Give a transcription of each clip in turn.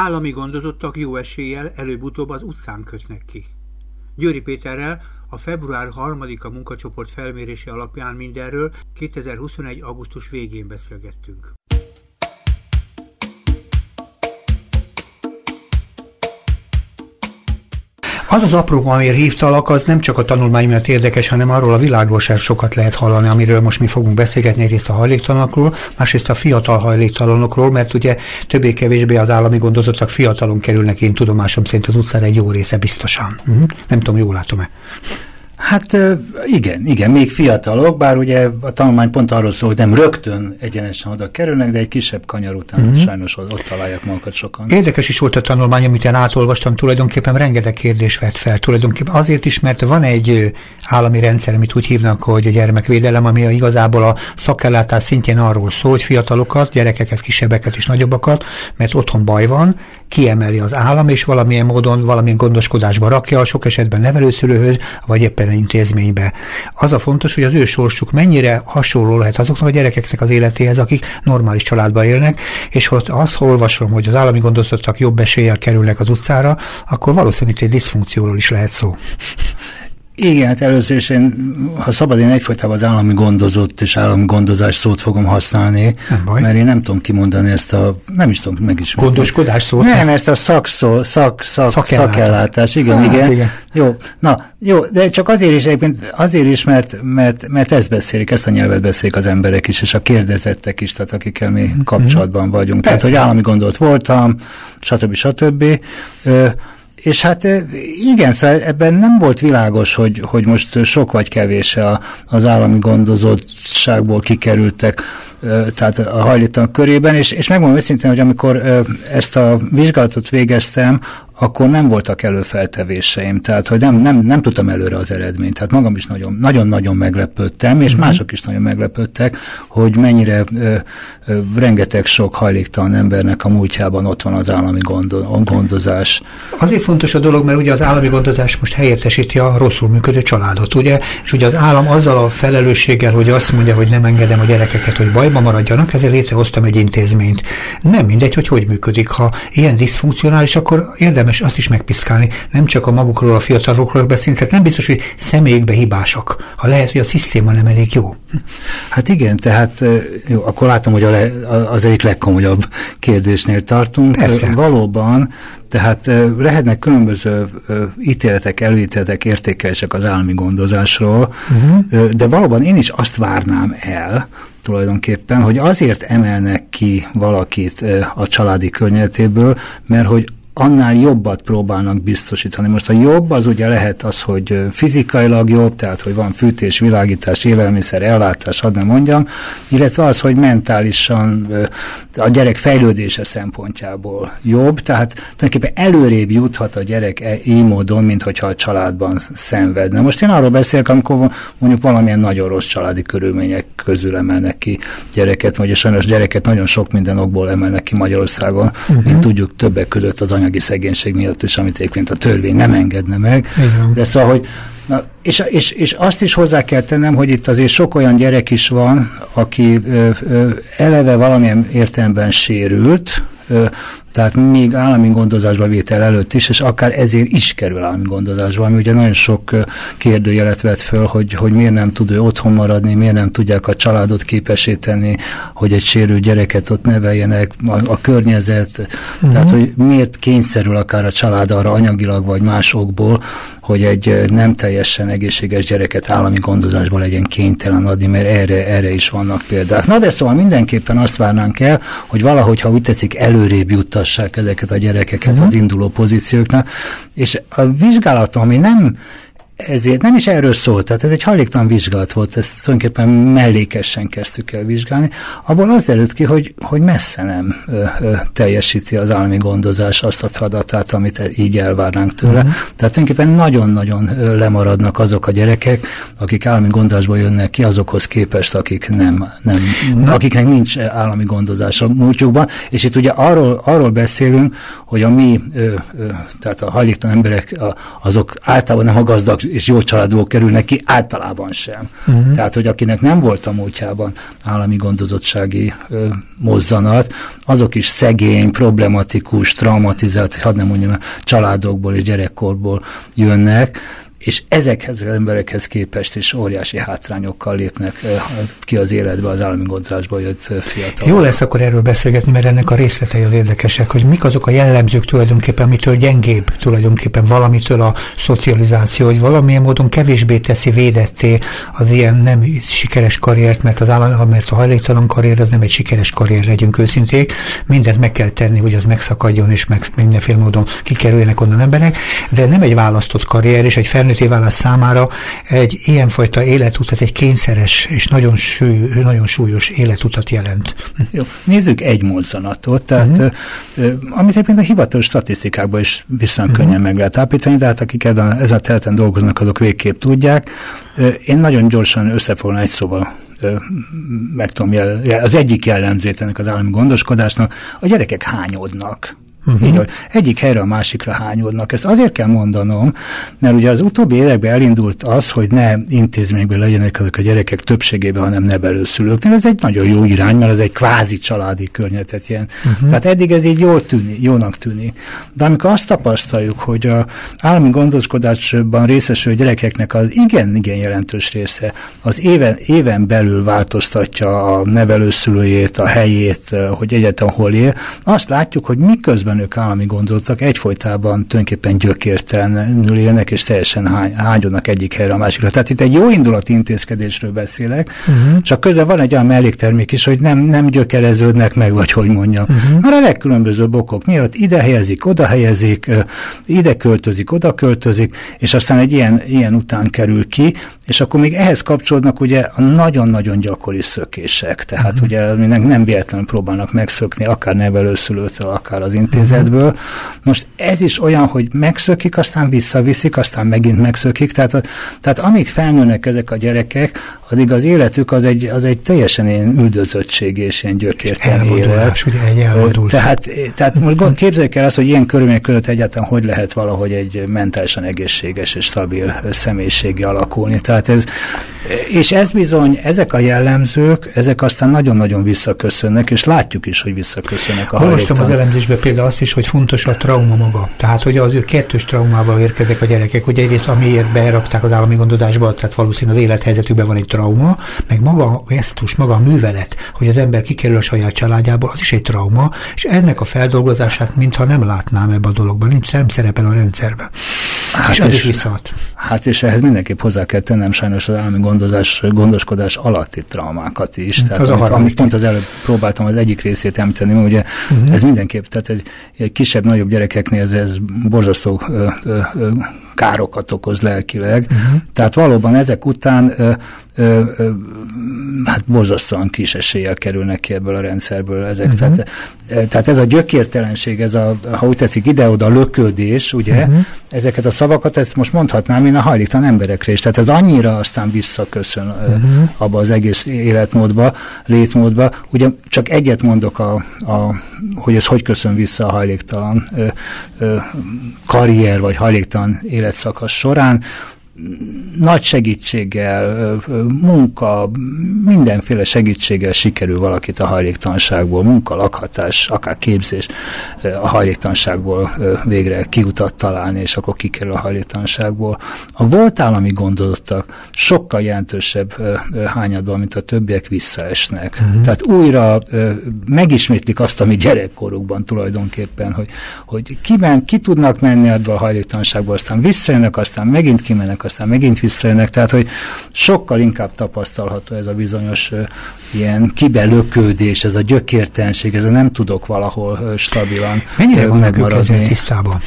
állami gondozottak jó eséllyel előbb-utóbb az utcán kötnek ki. Győri Péterrel a február 3-a munkacsoport felmérése alapján mindenről 2021. augusztus végén beszélgettünk. Az az apró, amiért hívtalak, az nem csak a tanulmány miatt érdekes, hanem arról a világról sem sokat lehet hallani, amiről most mi fogunk beszélgetni, egyrészt a hajléktalanokról, másrészt a fiatal hajléktalanokról, mert ugye többé-kevésbé az állami gondozottak fiatalon kerülnek, én tudomásom szerint az utcára egy jó része biztosan. Uh-huh. Nem tudom, jól látom-e? Hát igen, igen, még fiatalok, bár ugye a tanulmány pont arról szól, hogy nem rögtön egyenesen oda kerülnek, de egy kisebb kanyar után uh-huh. sajnos ott találják magukat sokan. Érdekes is volt a tanulmány, amit én átolvastam, tulajdonképpen rengeteg kérdés vett fel. Tulajdonképpen azért is, mert van egy állami rendszer, amit úgy hívnak, hogy a gyermekvédelem, ami igazából a szakellátás szintjén arról szól, hogy fiatalokat, gyerekeket, kisebbeket és nagyobbakat, mert otthon baj van, kiemeli az állam, és valamilyen módon, valamilyen gondoskodásba rakja, sok esetben nevelőszülőhöz, vagy éppen intézménybe. Az a fontos, hogy az ő sorsuk mennyire hasonló lehet azoknak a gyerekeknek az életéhez, akik normális családban élnek, és hogy azt olvasom, hogy az állami gondozottak jobb eséllyel kerülnek az utcára, akkor valószínűleg egy diszfunkcióról is lehet szó. Igen, hát először is én, ha szabad, én egyfajtában az állami gondozott és állami gondozás szót fogom használni, nem baj. mert én nem tudom kimondani ezt a, nem is tudom megismerni. Gondoskodás szót? Nem, ezt a szakszó, szak, szak, szakellátás. szakellátás, igen, hát, igen. igen. Jó, na, jó, de csak azért is, azért is, mert, mert, mert ezt beszélik, ezt a nyelvet beszélik az emberek is, és a kérdezettek is, tehát akikkel mi mhm. kapcsolatban vagyunk. Persze. Tehát, hogy állami gondolt voltam, stb. stb. stb. És hát igen, szóval ebben nem volt világos, hogy, hogy most sok vagy kevés a, az állami gondozottságból kikerültek tehát a hajlítanak körében, és, és megmondom őszintén, hogy amikor ezt a vizsgálatot végeztem, akkor nem voltak előfeltevéseim, tehát hogy nem, nem, nem tudtam előre az eredményt. Tehát magam is nagyon-nagyon meglepődtem, és uh-huh. mások is nagyon meglepődtek, hogy mennyire ö, ö, rengeteg sok hajléktalan embernek a múltjában ott van az állami gondo, gondozás. Azért fontos a dolog, mert ugye az állami gondozás most helyettesíti a rosszul működő családot, ugye? És ugye az állam azzal a felelősséggel, hogy azt mondja, hogy nem engedem a gyerekeket, hogy bajba maradjanak, ezért létrehoztam egy intézményt. Nem mindegy, hogy hogy működik. Ha ilyen diszfunkcionális, akkor érdemes érdemes azt is megpiszkálni, nem csak a magukról, a fiatalokról beszélni, tehát nem biztos, hogy személyükbe hibásak, ha lehet, hogy a szisztéma nem elég jó. Hát igen, tehát jó, akkor látom, hogy a le, az egyik legkomolyabb kérdésnél tartunk. Persze. Valóban, tehát lehetnek különböző ítéletek, előítéletek, értékelések az állami gondozásról, uh-huh. de valóban én is azt várnám el, tulajdonképpen, hogy azért emelnek ki valakit a családi környezetéből, mert hogy annál jobbat próbálnak biztosítani. Most a jobb az ugye lehet az, hogy fizikailag jobb, tehát hogy van fűtés, világítás, élelmiszer, ellátás, hadd nem mondjam, illetve az, hogy mentálisan a gyerek fejlődése szempontjából jobb, tehát tulajdonképpen előrébb juthat a gyerek e, így módon, mint hogyha a családban szenvedne. Most én arról beszélek, amikor mondjuk valamilyen nagyon rossz családi körülmények közül emelnek ki gyereket, vagy sajnos gyereket nagyon sok minden okból emelnek ki Magyarországon, uh-huh. mint tudjuk többek között az anyagi szegénység miatt is, amit egyébként a törvény nem engedne meg. Igen. De szóval, hogy Na, és, és, és azt is hozzá kell tennem, hogy itt azért sok olyan gyerek is van, aki ö, ö, eleve valamilyen értelemben sérült, tehát még állami gondozásba vétel előtt is, és akár ezért is kerül állami gondozásba, ami ugye nagyon sok kérdőjelet vet föl, hogy, hogy miért nem tud ő otthon maradni, miért nem tudják a családot képesíteni, hogy egy sérült gyereket ott neveljenek, a, a környezet, uh-huh. tehát hogy miért kényszerül akár a család arra anyagilag vagy másokból, hogy egy nem teljesen egészséges gyereket állami gondozásba legyen kénytelen adni, mert erre, erre is vannak példák. Na de szóval mindenképpen azt várnánk el, hogy valahogy, ha úgy tetszik, előrébb jut mutassák ezeket a gyerekeket uh-huh. az induló pozícióknál. És a vizsgálatom, ami nem ezért nem is erről szólt, tehát ez egy hajléktalan vizsgálat volt, ezt tulajdonképpen mellékesen kezdtük el vizsgálni, abból az derült ki, hogy, hogy messze nem ö, ö, teljesíti az állami gondozás azt a feladatát, amit így elvárnánk tőle. Uh-huh. Tehát tulajdonképpen nagyon-nagyon lemaradnak azok a gyerekek, akik állami gondozásból jönnek ki, azokhoz képest, akik nem, nem uh-huh. akiknek nincs állami gondozás a múltjukban, és itt ugye arról, arról beszélünk, hogy a mi, ö, ö, tehát a hajléktalan emberek, a, azok általában nem a gazdag és jó családból kerülnek ki, általában sem. Uh-huh. Tehát, hogy akinek nem volt a múltjában állami gondozottsági ö, mozzanat, azok is szegény, problematikus, traumatizált, hadd nem mondjam, családokból és gyerekkorból jönnek, és ezekhez az emberekhez képest is óriási hátrányokkal lépnek ki az életbe az állami gondozásba jött fiatal. Jó lesz akkor erről beszélgetni, mert ennek a részletei az érdekesek, hogy mik azok a jellemzők tulajdonképpen, mitől gyengébb tulajdonképpen valamitől a szocializáció, hogy valamilyen módon kevésbé teszi védetté az ilyen nem sikeres karriert, mert az állam, mert a hajléktalan karrier az nem egy sikeres karrier, legyünk őszinték, mindent meg kell tenni, hogy az megszakadjon, és meg mindenféle módon kikerüljenek onnan emberek, de nem egy választott karrier, és egy fel felnőtté válás számára egy ilyenfajta életutat, egy kényszeres és nagyon, sű, nagyon súlyos életutat jelent. Jó, nézzük egy mozzanatot, tehát uh-huh. amit egyébként a hivatalos statisztikákban is viszonylag uh-huh. könnyen meg lehet állapítani, de hát akik ebben, ezen a területen dolgoznak, azok végképp tudják. Én nagyon gyorsan összefoglalom egy szóval meg tudom, jel, az egyik jellemzőt ennek az állami gondoskodásnak, a gyerekek hányódnak. Uh-huh. Így, egyik helyre a másikra hányódnak. Ezt azért kell mondanom, mert ugye az utóbbi években elindult az, hogy ne intézményekben legyenek azok a gyerekek többségében, hanem nevelőszülőknél. Ez egy nagyon jó irány, mert ez egy kvázi családi környezetet ilyen. Uh-huh. Tehát eddig ez így jól tűni, jónak tűnik. De amikor azt tapasztaljuk, hogy a állami gondoskodásban részesülő gyerekeknek az igen-igen jelentős része az éven, éven belül változtatja a nevelőszülőjét, a helyét, hogy egyetem hol él, azt látjuk, hogy miközben miközben ők állami gondoltak, egyfolytában tulajdonképpen gyökértelenül élnek, és teljesen hány, hányodnak egyik helyre a másikra. Tehát itt egy jó indulati intézkedésről beszélek, uh-huh. csak közben van egy olyan melléktermék is, hogy nem, nem gyökereződnek meg, vagy hogy mondja. Uh-huh. Már a legkülönbözőbb okok miatt ide helyezik, oda helyezik, ide költözik, oda költözik, és aztán egy ilyen, ilyen után kerül ki, és akkor még ehhez kapcsolódnak ugye a nagyon-nagyon gyakori szökések, tehát uh-huh. ugye nem véletlenül próbálnak megszökni, akár nevelőszülőtől, akár az intézetből. Most ez is olyan, hogy megszökik, aztán visszaviszik, aztán megint megszökik, tehát, tehát amíg felnőnek ezek a gyerekek, addig az életük az egy, az egy teljesen ilyen üldözöttség és ilyen gyökértelen élet. Ugye egy. Tehát, tehát most képzeljük el azt, hogy ilyen körülmények között egyáltalán hogy lehet valahogy egy mentálisan egészséges és stabil személyiségi alakulni. Tehát ez, és ez bizony, ezek a jellemzők, ezek aztán nagyon-nagyon visszaköszönnek, és látjuk is, hogy visszaköszönnek a Olvastam az elemzésben például azt is, hogy fontos a trauma maga. Tehát, hogy az ő kettős traumával érkeznek a gyerekek, hogy egyrészt amiért berakták az állami gondozásba, tehát valószínűleg az élethelyzetükben van egy trauma, meg maga a gesztus, maga a művelet, hogy az ember kikerül a saját családjából, az is egy trauma, és ennek a feldolgozását mintha nem látnám ebbe a dologban, nincs, nem szerepel a rendszerben. Hát és, és, is Hát és ehhez mindenképp hozzá kell tennem sajnos az állami gondozás, gondoskodás alatti traumákat is. Az tehát amit, amit pont az előbb próbáltam az egyik részét említeni, mert ugye uh-huh. ez mindenképp, tehát egy, egy kisebb-nagyobb gyerekeknél ez, ez borzasztó ö, ö, ö, károkat okoz lelkileg. Uh-huh. Tehát valóban ezek után ö, ö, ö, hát borzasztóan kis eséllyel kerülnek ki ebből a rendszerből ezek. Uh-huh. Tehát, tehát ez a gyökértelenség, ez a, ha úgy tetszik, ide-oda löködés, ugye, uh-huh. ezeket a szavakat, ezt most mondhatnám én a hajlítan emberekre is. Tehát ez annyira aztán visszaköszön uh-huh. abba az egész életmódba, létmódba. Ugye csak egyet mondok, a, a, hogy ez hogy köszön vissza a hajléktalan ö, ö, karrier, vagy hajléktalan életszakasz során, nagy segítséggel, munka, mindenféle segítséggel sikerül valakit a hajléktalanságból, munka, lakhatás, akár képzés a hajléktalanságból végre kiutat találni, és akkor kikerül a hajléktalanságból. A volt állami gondozottak sokkal jelentősebb hányadban, mint a többiek visszaesnek. Uh-huh. Tehát újra megismétlik azt, ami gyerekkorukban tulajdonképpen, hogy, hogy kimen, ki tudnak menni ebből a hajléktalanságból, aztán visszajönnek, aztán megint kimennek, aztán megint visszajönnek, tehát hogy sokkal inkább tapasztalható ez a bizonyos ilyen kibelökődés, ez a gyökértelenség, ez a nem tudok valahol stabilan Mennyire vannak ők ezzel tisztában?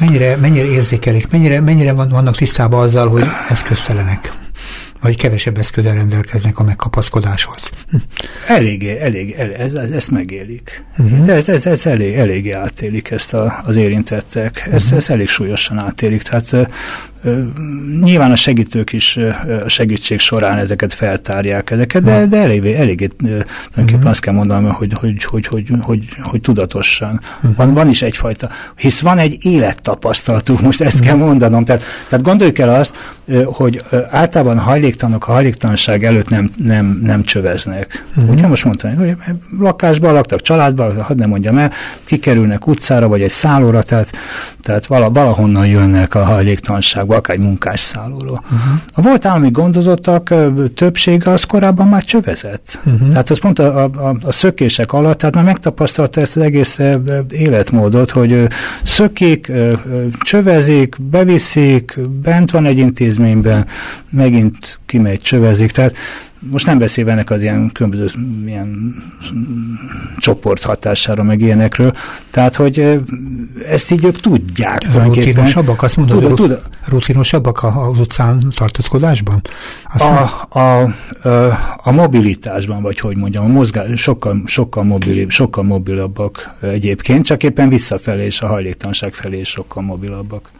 Mennyire, mennyire érzékelik, mennyire, mennyire vannak tisztában azzal, hogy eszköztelenek? vagy kevesebb eszközzel rendelkeznek a megkapaszkodáshoz. Eléggé, elég, elég ez, ez, ezt megélik. Uh-huh. De ez, ez, ez elég, eléggé átélik ezt a, az érintettek. Ezt, uh-huh. ezt elég súlyosan átélik. Tehát Nyilván a segítők is a segítség során ezeket feltárják ezeket, de, de eléggé, eléggé tulajdonképpen uh-huh. azt kell mondanom, hogy, hogy, hogy, hogy, hogy, hogy tudatosan. Uh-huh. Van, van is egyfajta, hisz van egy élettapasztalatuk, most ezt uh-huh. kell mondanom. Tehát, tehát gondoljuk el azt, hogy általában hajléktalanok a hajléktalanság előtt nem, nem, nem csöveznek. Uh-huh. Ugye most mondtam, hogy lakásban laktak, családban, hadd nem mondjam el, kikerülnek utcára, vagy egy szállóra, tehát, tehát valahonnan jönnek a hajléktalanságba, akár egy munkás szállóról. Uh-huh. A volt állami gondozottak többsége az korábban már csövezett. Uh-huh. Tehát azt mondta, a, a, a szökések alatt, tehát már megtapasztalta ezt az egész életmódot, hogy szökik, csövezik, beviszik, bent van egy intézményben, megint kimegy, csövezik. Tehát most nem beszélve ennek az ilyen különböző ilyen csoport hatására, meg ilyenekről, tehát, hogy ezt így ők tudják. Rutinosabbak, azt mondod, tud, tud, rutinosabbak az utcán tartózkodásban? Azt a, a, a, a, mobilitásban, vagy hogy mondjam, a mozgás sokkal, sokkal, mobil, sokkal mobilabbak egyébként, csak éppen visszafelé és a hajléktalanság felé is sokkal mobilabbak.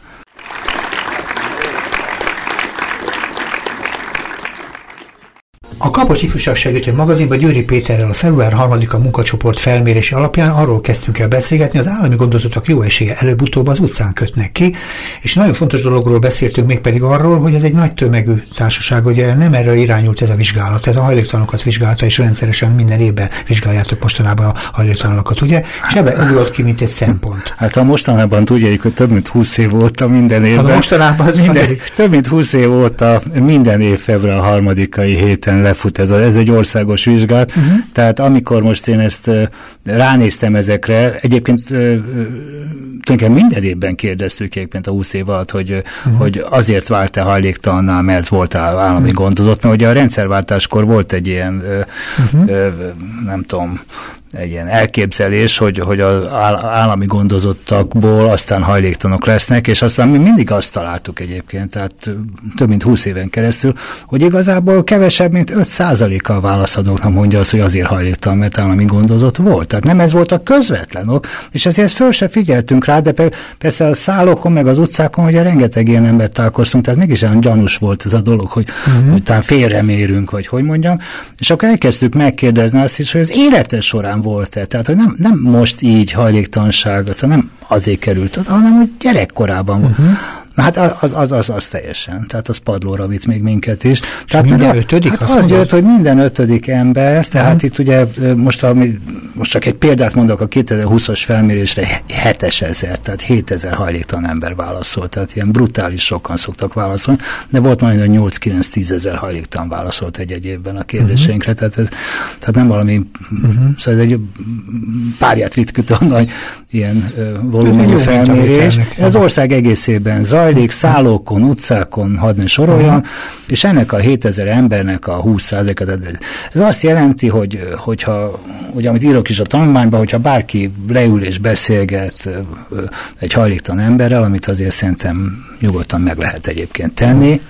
A Kapos Ifjúság Segítő magazinban Győri Péterrel a február 3-a munkacsoport felmérési alapján arról kezdtünk el beszélgetni, az állami gondozottak jó esélye előbb-utóbb az utcán kötnek ki, és nagyon fontos dologról beszéltünk mégpedig arról, hogy ez egy nagy tömegű társaság, ugye nem erre irányult ez a vizsgálat, ez a hajléktalanokat vizsgálta, és rendszeresen minden évben vizsgáljátok mostanában a hajléktalanokat, ugye? És ebben ugrott ki, mint egy szempont. Hát a mostanában tudjuk, hogy több mint 20 év óta minden évben. Hát a mostanában az minden, több mint 20 év óta minden év február harmadikai héten lefut ez, a, ez egy országos vizsgálat. Uh-huh. Tehát amikor most én ezt ránéztem ezekre, egyébként tulajdonképpen minden évben kérdeztük egyébként a 20 év alatt, hogy, uh-huh. hogy azért vált-e hajléktalannál, mert volt állami uh-huh. gondozott, mert ugye a rendszerváltáskor volt egy ilyen, uh-huh. nem tudom, egy ilyen elképzelés, hogy, hogy az állami gondozottakból aztán hajléktanok lesznek, és aztán mi mindig azt találtuk egyébként, tehát több mint 20 éven keresztül, hogy igazából kevesebb, mint 5%-a válaszadóknak mondja azt, hogy azért hajléktalan, mert állami gondozott volt. Tehát nem ez volt a közvetlen ok, és ezért föl se figyeltünk rá, de persze a szállókon, meg az utcákon, ugye rengeteg ilyen embert találkoztunk, tehát mégis olyan gyanús volt ez a dolog, hogy, uh-huh. hogy félremérünk, vagy hogy mondjam, és akkor elkezdtük megkérdezni azt is, hogy az élete során volt-e. Tehát, hogy nem, nem most így hajléktalanság, szóval nem azért került hanem hogy gyerekkorában uh-huh. Na hát az, az, az, az teljesen, tehát az padlóra vitt még minket is. Tehát minden ötödik? Hát az jött, hogy minden ötödik ember, tehát uh-huh. itt ugye most, ami, most csak egy példát mondok, a 2020-as felmérésre 7000, tehát 7000 hajléktalan ember válaszolt, tehát ilyen brutális sokan szoktak válaszolni, de volt majd 8-9-10 ezer hajléktalan válaszolt egy-egy évben a kérdéseinkre, uh-huh. tehát, ez, tehát nem valami, uh-huh. szóval ez egy párját ritkító nagy ilyen volumenű felmérés. Ez ország egészében zaj, zajlik, szállókon, utcákon, hadd ne soroljam, uh-huh. és ennek a 7000 embernek a 20%-et, ez azt jelenti, hogy, hogyha, hogy amit írok is a tanulmányban, hogyha bárki leül és beszélget egy hajléktalan emberrel, amit azért szerintem nyugodtan meg lehet egyébként tenni,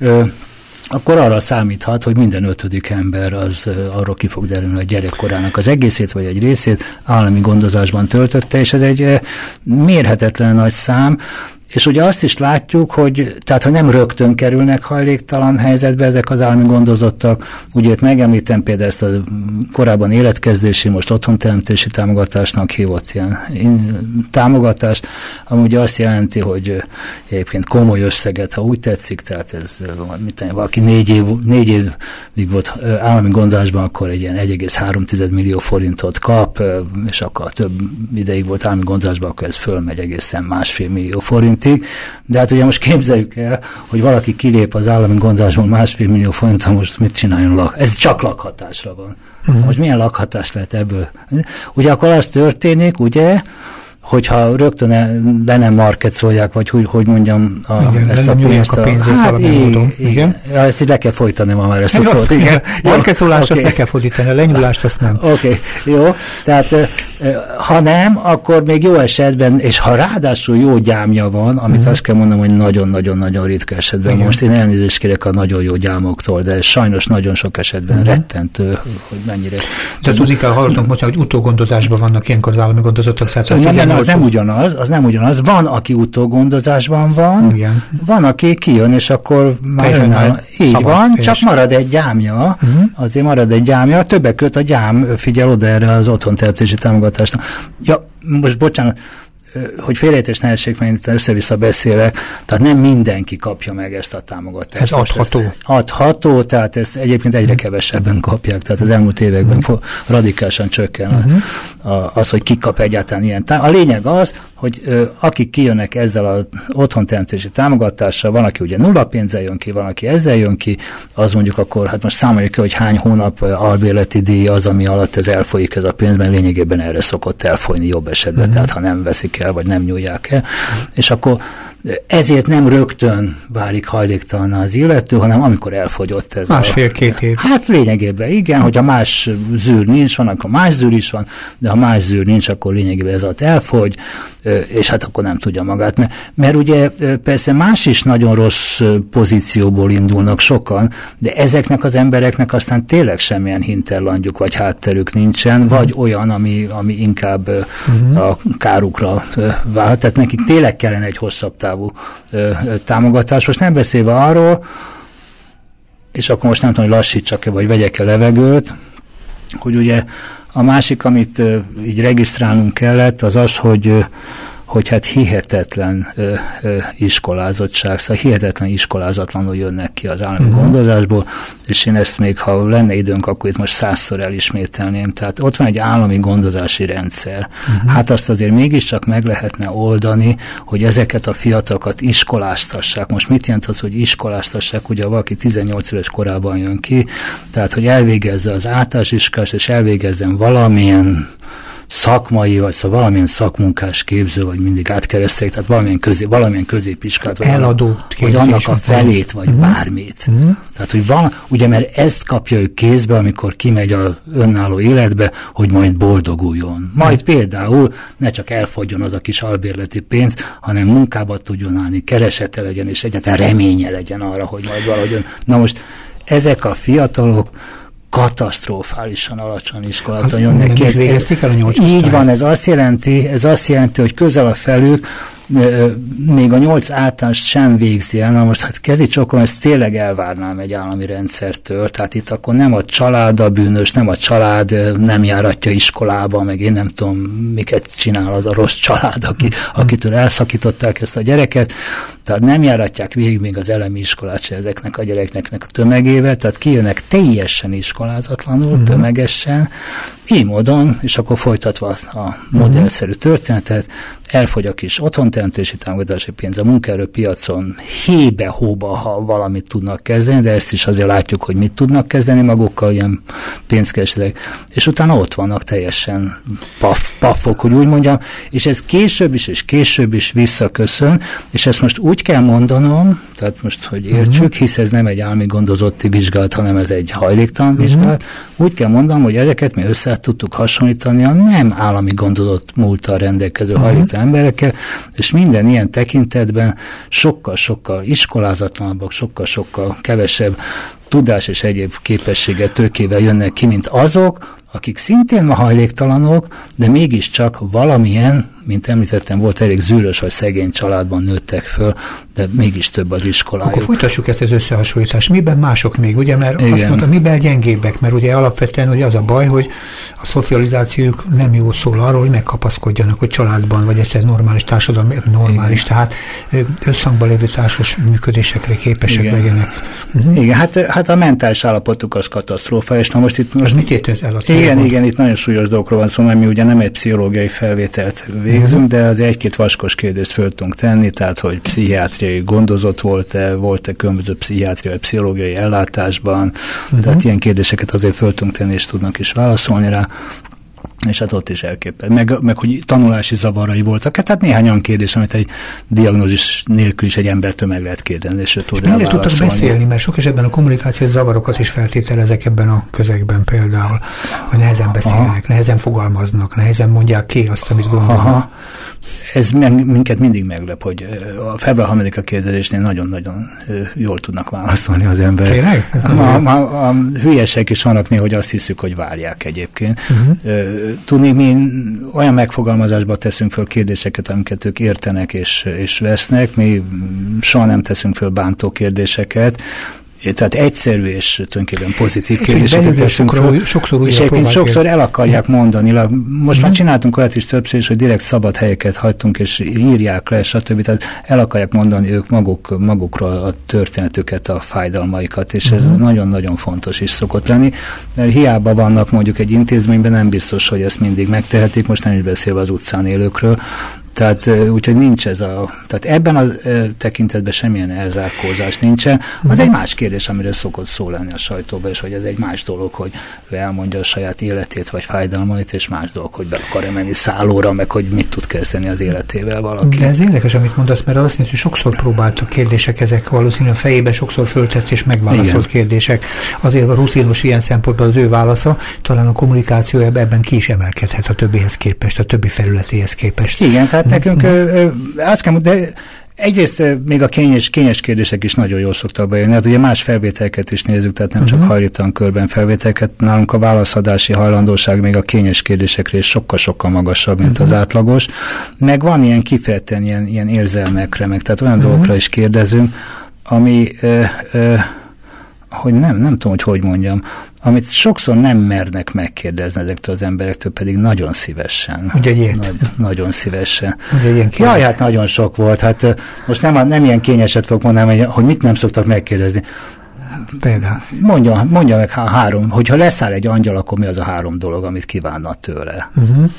uh-huh akkor arra számíthat, hogy minden ötödik ember az arról ki fog derülni, hogy gyerekkorának az egészét vagy egy részét állami gondozásban töltötte, és ez egy mérhetetlen nagy szám, és ugye azt is látjuk, hogy tehát ha nem rögtön kerülnek hajléktalan helyzetbe ezek az állami gondozottak, ugye itt megemlítem például ezt a korábban életkezdési, most otthonteremtési támogatásnak hívott ilyen támogatást, ami ugye azt jelenti, hogy egyébként komoly összeget, ha úgy tetszik, tehát ez mit tenni, valaki négy, év, négy évig volt állami gondozásban, akkor egy ilyen 1,3 millió forintot kap, és akkor több ideig volt állami gondozásban, akkor ez fölmegy egészen másfél millió forint, forintig, de hát ugye most képzeljük el, hogy valaki kilép az állami gondozásból másfél millió forintra, most mit csináljon? Lak? Ez csak lakhatásra van. Uh-huh. Most milyen lakhatás lehet ebből? Ugye akkor az történik, ugye, hogyha rögtön le nem marketszolják, vagy hogy, hogy mondjam a, igen, ezt a pénzt. A, pénzét hát igen, módon. igen. Ja, ezt így le kell folytani ma már ezt a szót. Igen. Marketszolást okay. azt le kell fordítani, a lenyúlást azt nem. Oké, okay. jó. Tehát ha nem, akkor még jó esetben, és ha ráadásul jó gyámja van, amit uh-huh. azt kell mondanom, hogy nagyon-nagyon-nagyon ritka esetben. Igen. Most én elnézést kérek a nagyon jó gyámoktól, de sajnos nagyon sok esetben uh-huh. rettentő, hogy mennyire. De tudik el, hallottunk most, hogy utógondozásban vannak ilyenkor az állami gondozottak, tehát az nem ugyanaz, az nem ugyanaz. Van, aki utógondozásban van, Igen. van, aki kijön, és akkor már önálló. Így szabad, van, és... csak marad egy gyámja, uh-huh. azért marad egy gyámja, többek között a gyám figyel oda erre az otthonteremtési támogatásnak. Ja, most bocsánat, hogy félrejtés ne essék, mert én össze-vissza beszélek, tehát nem mindenki kapja meg ezt a támogatást. Ez adható. Ezt adható, tehát ezt egyébként egyre kevesebben kapják, tehát az elmúlt években uh-huh. radikálisan csökken uh-huh. az, hogy ki kap egyáltalán ilyen. A lényeg az, hogy ö, akik kijönnek ezzel az otthonteremtési támogatással, van, aki ugye nulla pénzzel jön ki, van, aki ezzel jön ki, az mondjuk akkor, hát most számoljuk ki, hogy hány hónap albérleti díj az, ami alatt ez elfolyik ez a pénz, mert lényegében erre szokott elfolyni jobb esetben, uh-huh. tehát ha nem veszik el, vagy nem nyúlják el, és akkor ezért nem rögtön válik hajléktalan az illető, hanem amikor elfogyott ez Másfél-két év. Hát lényegében igen, hogy a más zűr nincs, van, akkor más zűr is van, de ha más zűr nincs, akkor lényegében ez alatt elfogy, és hát akkor nem tudja magát. Mert, mert ugye persze más is nagyon rossz pozícióból indulnak sokan, de ezeknek az embereknek aztán tényleg semmilyen hinterlandjuk vagy hátterük nincsen, uh-huh. vagy olyan, ami, ami inkább uh-huh. a kárukra vált. Tehát nekik tényleg kellene egy hosszabb távú támogatás. Most nem beszélve arról, és akkor most nem tudom, hogy lassítsak-e, vagy vegyek-e levegőt, hogy ugye a másik, amit így regisztrálnunk kellett, az az, hogy hogy hát hihetetlen ö, ö, iskolázottság, szóval hihetetlen iskolázatlanul jönnek ki az állami uh-huh. gondozásból, és én ezt még, ha lenne időnk, akkor itt most százszor elismételném. Tehát ott van egy állami gondozási rendszer. Uh-huh. Hát azt azért mégiscsak meg lehetne oldani, hogy ezeket a fiatalokat iskoláztassák. Most mit jelent az, hogy iskoláztassák? Ugye valaki 18 éves korában jön ki, tehát hogy elvégezze az általános és elvégezzen valamilyen szakmai, vagy szóval valamilyen szakmunkás képző, vagy mindig átkeresztelik, tehát valamilyen, közé, valamilyen középiskát, vagy, Eladott vagy annak a felét, vagy uh-huh. bármit. Uh-huh. Tehát, hogy van, ugye, mert ezt kapja ő kézbe, amikor kimegy az önálló életbe, hogy majd boldoguljon. Majd például ne csak elfogjon az a kis albérleti pénz, hanem munkába tudjon állni, keresete legyen, és egyáltalán reménye legyen arra, hogy majd valahogy. Na most ezek a fiatalok, katasztrofálisan alacsony iskolaton jönnek ki. Így van, ez azt jelenti, ez azt jelenti, hogy közel a felük még a nyolc általános sem végzi el. Na most hát kezi csokom, ezt tényleg elvárnám egy állami rendszertől. Tehát itt akkor nem a család a bűnös, nem a család nem járatja iskolába, meg én nem tudom, miket csinál az a rossz család, aki, akitől elszakították ezt a gyereket. Tehát nem járatják végig még az elemi iskolát se ezeknek a gyerekeknek a tömegével, tehát kijönnek teljesen iskolázatlanul, uh-huh. tömegesen, így módon, és akkor folytatva a modellszerű történetet, elfogy a kis otthonteremtési támogatási pénz a munkaerőpiacon hébe-hóba, ha valamit tudnak kezdeni, de ezt is azért látjuk, hogy mit tudnak kezdeni magukkal, ilyen pénzkeresletek, és utána ott vannak teljesen paf, pafok, hogy úgy mondjam, és ez később is, és később is visszaköszön, és ezt most úgy kell mondanom, tehát most, hogy értsük, uh-huh. hisz ez nem egy álmi gondozotti vizsgálat, hanem ez egy hajléktalan uh-huh. vizsgálat, úgy kell mondanom, hogy ezeket mi össze tudtuk hasonlítani a nem állami gondozott múltal rendelkező uh-huh. hajléktalan emberekkel, és minden ilyen tekintetben sokkal-sokkal iskolázatlanabbak, sokkal-sokkal kevesebb tudás és egyéb képességet, tőkével jönnek ki, mint azok, akik szintén ma hajléktalanok, de mégiscsak valamilyen mint említettem, volt elég zűrös vagy szegény családban nőttek föl, de mégis több az iskolájuk. Akkor folytassuk ezt az összehasonlítást. Miben mások még, ugye? Mert Igen. azt mondta, miben gyengébbek, mert ugye alapvetően ugye az a baj, hogy a szocializációjuk nem jó szól arról, hogy megkapaszkodjanak, hogy családban, vagy ez normális társadalom, normális, Igen. tehát összhangban lévő társas működésekre képesek Igen. legyenek. Uh-huh. Igen, hát, hát a mentális állapotuk az katasztrófa, és na most itt most... Az mit értett el? Igen, igen, itt nagyon súlyos dolgokról van szó, mert mi ugye nem egy pszichológiai felvételt végzünk, de az egy-két vaskos kérdést föl tudunk tenni, tehát hogy pszichiátriai gondozott volt-e, volt-e különböző pszichiátriai, pszichológiai ellátásban, uh-huh. tehát ilyen kérdéseket azért föl tudunk tenni, és tudnak is válaszolni rá és hát ott is elképet. Meg, meg hogy tanulási zavarai voltak. Hát, hát néhány olyan kérdés, amit egy diagnózis nélkül is egy embertől meg lehet kérdezni, és ő tud rá tudtak beszélni, mert sok esetben a kommunikációs zavarokat is feltételezek ebben a közegben például, hogy nehezen beszélnek, Aha. nehezen fogalmaznak, nehezen mondják ki azt, amit gondolnak. Aha. Ez minket mindig meglep, hogy a február 3 a kérdezésnél nagyon-nagyon jól tudnak válaszolni az emberek. Tényleg? A, a, a hülyesek is vannak néha, hogy azt hiszük, hogy várják egyébként. Uh-huh. Tudni, mi olyan megfogalmazásba teszünk föl kérdéseket, amiket ők értenek és, és vesznek, mi soha nem teszünk föl bántó kérdéseket, tehát egyszerű és tulajdonképpen pozitív kérdéseket teszünk sokszor, sokszor és egyébként sokszor el akarják mondani. Most mm-hmm. már csináltunk olyat is többször, hogy direkt szabad helyeket hagytunk, és írják le, stb. Tehát el akarják mondani ők maguk, magukról a történetüket, a fájdalmaikat, és ez mm-hmm. nagyon-nagyon fontos is szokott lenni, mert hiába vannak mondjuk egy intézményben, nem biztos, hogy ezt mindig megtehetik, most nem is beszélve az utcán élőkről, tehát úgyhogy nincs ez a, tehát ebben a tekintetben semmilyen elzárkózás nincsen. Az egy más kérdés, amire szokott szó lenni a sajtóban, és hogy ez egy más dolog, hogy ő elmondja a saját életét vagy fájdalmait, és más dolog, hogy be akar-e menni szállóra, meg hogy mit tud kezdeni az életével valaki. De ez érdekes, amit mondasz, mert azt mondja, hogy sokszor próbáltak kérdések, ezek valószínűleg a fejébe sokszor föltett és megválaszolt Igen. kérdések. Azért a rutinos ilyen szempontból az ő válasza, talán a kommunikáció ebben ki is emelkedhet a többihez képest, a többi felületéhez képest. Igen, tehát nekünk azt kell de Egyrészt még a kényes, kényes kérdések is nagyon jól szoktak bejönni. Hát ugye más felvételeket is nézzük, tehát nem uh-huh. csak mhm. hajlítan körben felvételeket. Nálunk a válaszadási hajlandóság még a kényes kérdésekre is sokkal-sokkal magasabb, mint uh-huh. az mhm. átlagos. Meg van ilyen kifejezetten ilyen, ilyen érzelmekre, meg tehát olyan uh-huh. dolgokra is kérdezünk, ami ö, ö, hogy nem, nem tudom, hogy hogy mondjam, amit sokszor nem mernek megkérdezni ezektől az emberektől, pedig nagyon szívesen. Ugye Nagy, nagyon szívesen. Ugye ilyen Jaj, hát nagyon sok volt. Hát most nem, nem ilyen kényeset fogok mondani, hogy mit nem szoktak megkérdezni. Például. Mondja, mondja meg há- három, hogyha leszáll egy angyal, akkor mi az a három dolog, amit kívánna tőle. Uh-huh.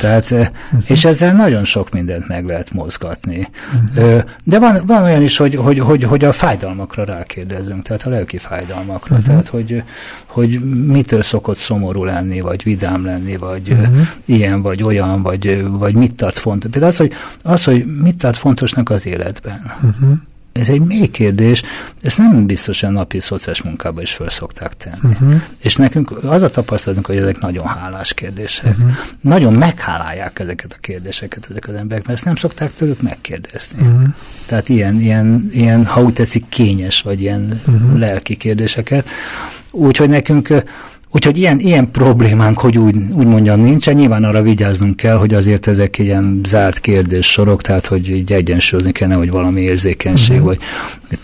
Tehát, uh-huh. és ezzel nagyon sok mindent meg lehet mozgatni. Uh-huh. De van, van olyan is, hogy, hogy, hogy, hogy a fájdalmakra rákérdezünk, tehát a lelki fájdalmakra, uh-huh. tehát hogy, hogy mitől szokott szomorú lenni, vagy vidám lenni, vagy uh-huh. ilyen, vagy olyan, vagy, vagy mit tart fontos. Például az, hogy, az, hogy mit tart fontosnak az életben. Uh-huh ez egy mély kérdés, ezt nem biztosan napi szociális munkában is föl szokták tenni. Uh-huh. És nekünk az a tapasztalatunk, hogy ezek nagyon hálás kérdések. Uh-huh. Nagyon meghálálják ezeket a kérdéseket ezek az emberek, mert ezt nem szokták tőlük megkérdezni. Uh-huh. Tehát ilyen, ilyen, ilyen, ha úgy tetszik, kényes, vagy ilyen uh-huh. lelki kérdéseket. Úgyhogy nekünk Úgyhogy ilyen, ilyen problémánk, hogy úgy, úgy mondjam, nincsen. Nyilván arra vigyáznunk kell, hogy azért ezek ilyen zárt kérdés sorok, tehát hogy így egyensúlyozni kell, hogy valami érzékenység, uh-huh. vagy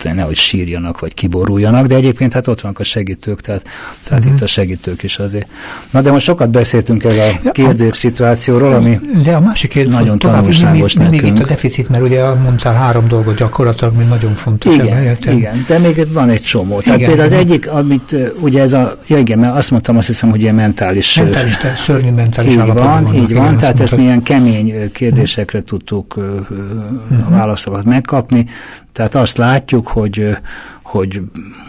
nehogy sírjanak, vagy kiboruljanak, de egyébként hát ott vannak a segítők, tehát, tehát uh-huh. itt a segítők is azért. Na de most sokat beszéltünk el a kérdés szituációról, ami de a másik kérdés nagyon tovább, tanulságos mi, mi, nekünk. itt a deficit, mert ugye mondtál három dolgot gyakorlatilag, ami nagyon fontos. Igen, igen, de még van egy csomó. Tehát igen, például az egyik, amit ugye ez a, ja igen, mert azt mondtam, azt hiszem, hogy ilyen mentális... Mentális, te, szörnyű mentális Így van, így van, tehát ezt milyen kemény kérdésekre tudtuk uh-huh. válaszokat megkapni. Tehát azt látjuk, hogy hogy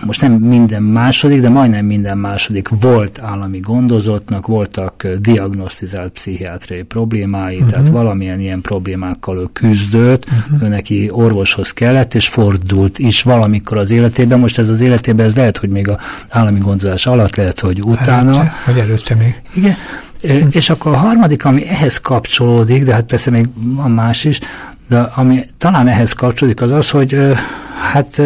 most nem minden második, de majdnem minden második volt állami gondozottnak, voltak diagnosztizált pszichiátriai problémái, uh-huh. tehát valamilyen ilyen problémákkal ő küzdött, uh-huh. ő neki orvoshoz kellett, és fordult is valamikor az életében. Most ez az életében, ez lehet, hogy még a állami gondozás alatt, lehet, hogy utána. Előtte, vagy előtte még. Igen. És akkor a harmadik, ami ehhez kapcsolódik, de hát persze még van más is, de ami talán ehhez kapcsolódik, az az, hogy hát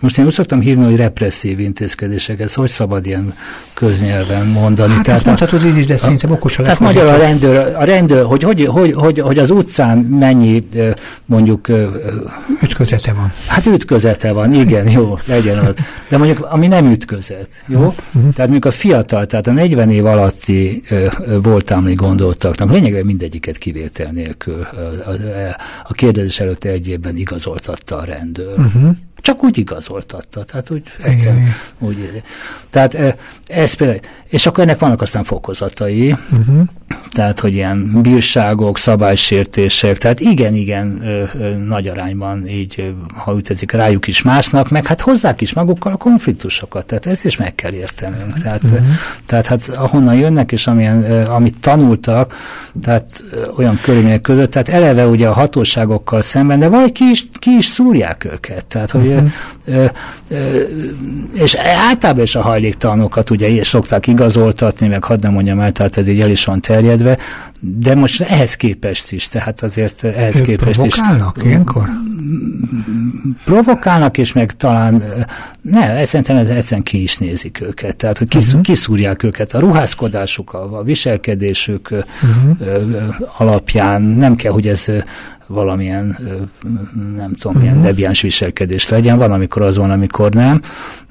most én úgy szoktam hívni, hogy represszív intézkedéseket, hogy szabad ilyen köznyelven mondani. Hát tehát ezt mondhatod így is, de szerintem okos Tehát magyar a rendőr, a rendőr hogy, hogy, hogy, hogy, hogy az utcán mennyi mondjuk... Ütközete van. Hát ütközete van, igen, jó, legyen ott. De mondjuk, ami nem ütközet, jó? Uh-huh. Tehát mondjuk a fiatal, tehát a 40 év alatti voltámli gondoltaknak lényegében mindegyiket kivétel nélkül a, a, a kérdezés előtt egy évben igazoltatta a rendőr. Uh-huh. Csak úgy igazoltatta, tehát úgy egyszerűen, úgy, tehát ez például, és akkor ennek vannak aztán fokozatai, uh-huh. tehát, hogy ilyen bírságok, szabálysértések, tehát igen, igen, ö, ö, nagy arányban így, ha ütezik, rájuk is másznak, meg hát hozzák is magukkal a konfliktusokat, tehát ezt is meg kell értenünk. Tehát, uh-huh. tehát hát ahonnan jönnek, és amilyen, ö, amit tanultak, tehát ö, olyan körülmények között, tehát eleve ugye a hatóságokkal szemben, de vagy ki is, ki is szúrják őket, tehát hogy uh-huh. és általában is a hajléktalanokat ugye szokták igazoltatni, meg hadd nem mondjam el, tehát ez így el is van terjedve, de most ehhez képest is, tehát azért ehhez ők képest provokálnak is. ilyenkor? Provokálnak, és meg talán, ne, szerintem ez egyszerűen ki is nézik őket, tehát hogy kisz, uh-huh. kiszúrják őket a ruházkodásuk, a, a viselkedésük uh-huh. alapján, nem kell, hogy ez valamilyen, nem tudom, uh-huh. milyen debiáns viselkedést legyen, van, amikor az van, amikor nem,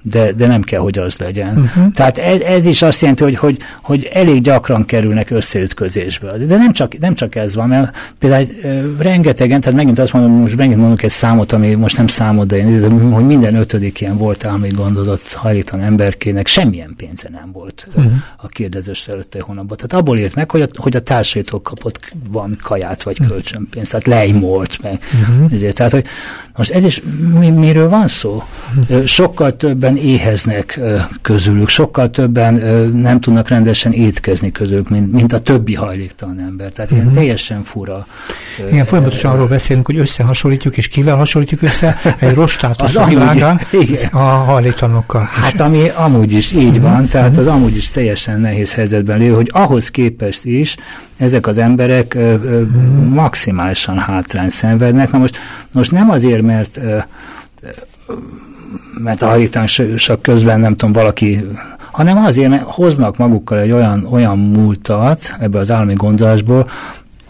de, de nem kell, hogy az legyen. Uh-huh. Tehát ez, ez is azt jelenti, hogy, hogy, hogy elég gyakran kerülnek összeütközésbe. De nem csak, nem csak ez van, mert például rengetegen, tehát megint azt mondom, most megint mondok egy számot, ami most nem számot, de én, hogy minden ötödik ilyen volt állami gondozott hajlítan emberkének semmilyen pénze nem volt uh-huh. a kérdezős előtte hónapban. Tehát abból ért meg, hogy a, hogy a társaitól kapott valami kaját vagy kölcsönpénzt, tehát lejmolt meg. Uh-huh. Ezért, tehát, hogy most ez is mi, miről van szó? Uh-huh. Sokkal többen éheznek közülük, sokkal többen nem tudnak rendesen étkezni közülük, mint, mint a többi hajléktalan ember. Tehát uh-huh. ilyen mhm. teljesen fura. Igen, folyamatosan arról beszélünk, hogy összehasonlítjuk, és kivel hasonlítjuk össze egy rostátus a világán a hajléktalanokkal. Hát ami amúgy is így uh-huh. van, tehát uh-huh. az amúgy is teljesen nehéz helyzetben lévő, hogy ahhoz képest is ezek az emberek ö, ö, maximálisan hátrány szenvednek. Na most, most nem azért, mert ö, mert a hajlítások közben nem tudom, valaki, hanem azért, mert hoznak magukkal egy olyan, olyan múltat ebbe az állami gondozásból,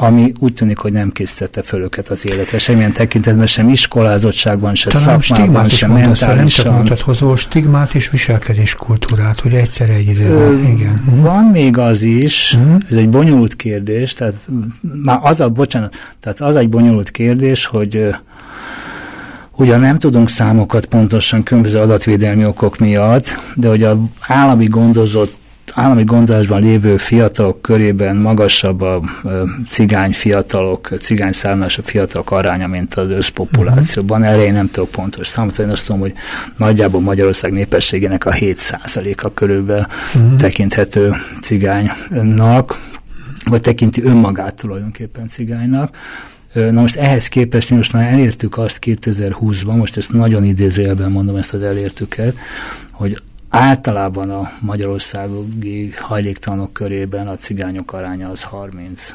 ami úgy tűnik, hogy nem készítette föl őket az életre, semmilyen tekintetben, sem iskolázottságban, sem Talán szakmában, sem mentálisan. Nem csak mutat hozó stigmát és viselkedéskultúrát, hogy egyszer egy időben. Igen. Mhm. Van még az is, uh-huh. ez egy bonyolult kérdés, tehát már az a, bocsánat, tehát az egy bonyolult kérdés, hogy Ugyan nem tudunk számokat pontosan különböző adatvédelmi okok miatt, de hogy a állami gondozott állami gondozásban lévő fiatalok körében magasabb a cigány fiatalok, cigány származású fiatalok aránya, mint az összpopulációban. Uh-huh. Erre én nem tudok pontos számot, én azt tudom, hogy nagyjából Magyarország népességének a 7%-a körülbelül uh-huh. tekinthető cigánynak, vagy tekinti önmagát tulajdonképpen cigánynak. Na most ehhez képest mi most már elértük azt 2020-ban, most ezt nagyon idézőjelben mondom ezt az elértüket, hogy általában a magyarországi hajléktalanok körében a cigányok aránya az 30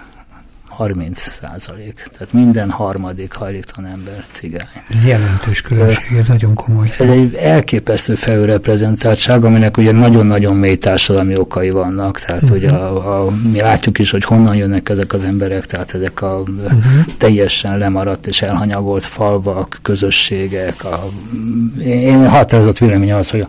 30 százalék. Tehát minden harmadik hajléktalan ember cigány. Ez jelentős különbség, ez nagyon komoly. Ez egy elképesztő felülreprezentáltság, aminek ugye nagyon-nagyon mély társadalmi okai vannak. Tehát uh-huh. ugye a, a, mi látjuk is, hogy honnan jönnek ezek az emberek, tehát ezek a uh-huh. teljesen lemaradt és elhanyagolt falvak, közösségek. A, én határozott vélemény az, hogy a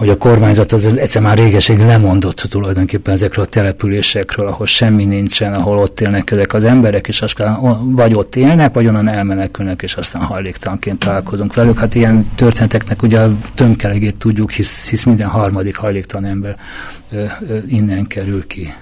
hogy a kormányzat az egyszer már régeség lemondott tulajdonképpen ezekről a településekről, ahol semmi nincsen, ahol ott élnek ezek az emberek, és aztán vagy ott élnek, vagy onnan elmenekülnek, és aztán hajléktalanként találkozunk velük. Hát ilyen történeteknek ugye a tömkelegét tudjuk, hisz, hisz minden harmadik hajléktalan ember ö, ö, innen kerül ki.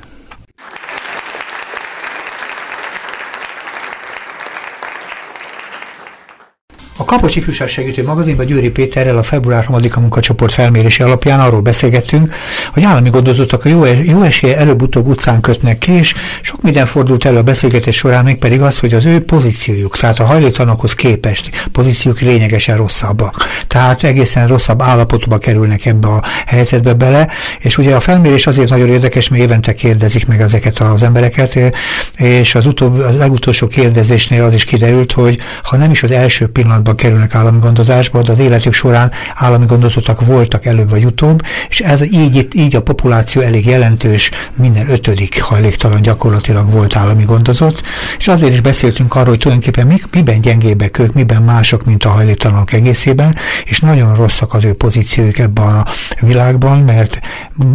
A Kapos Ifjúság Segítő Magazinban Győri Péterrel a február 3-a munkacsoport felmérési alapján arról beszélgettünk, hogy állami gondozottak a jó, jó esélye előbb-utóbb utcán kötnek ki, és sok minden fordult elő a beszélgetés során, még pedig az, hogy az ő pozíciójuk, tehát a hajléktalanokhoz képest pozíciók lényegesen rosszabbak. Tehát egészen rosszabb állapotba kerülnek ebbe a helyzetbe bele, és ugye a felmérés azért nagyon érdekes, mert évente kérdezik meg ezeket az embereket, és az utóbb, a legutolsó kérdezésnél az is kiderült, hogy ha nem is az első pillanatban pillanatban kerülnek állami gondozásba, de az életük során állami gondozottak voltak előbb vagy utóbb, és ez így, így a populáció elég jelentős, minden ötödik hajléktalan gyakorlatilag volt állami gondozott, és azért is beszéltünk arról, hogy tulajdonképpen mi, miben gyengébbek ők, miben mások, mint a hajléktalanok egészében, és nagyon rosszak az ő pozícióik ebben a világban, mert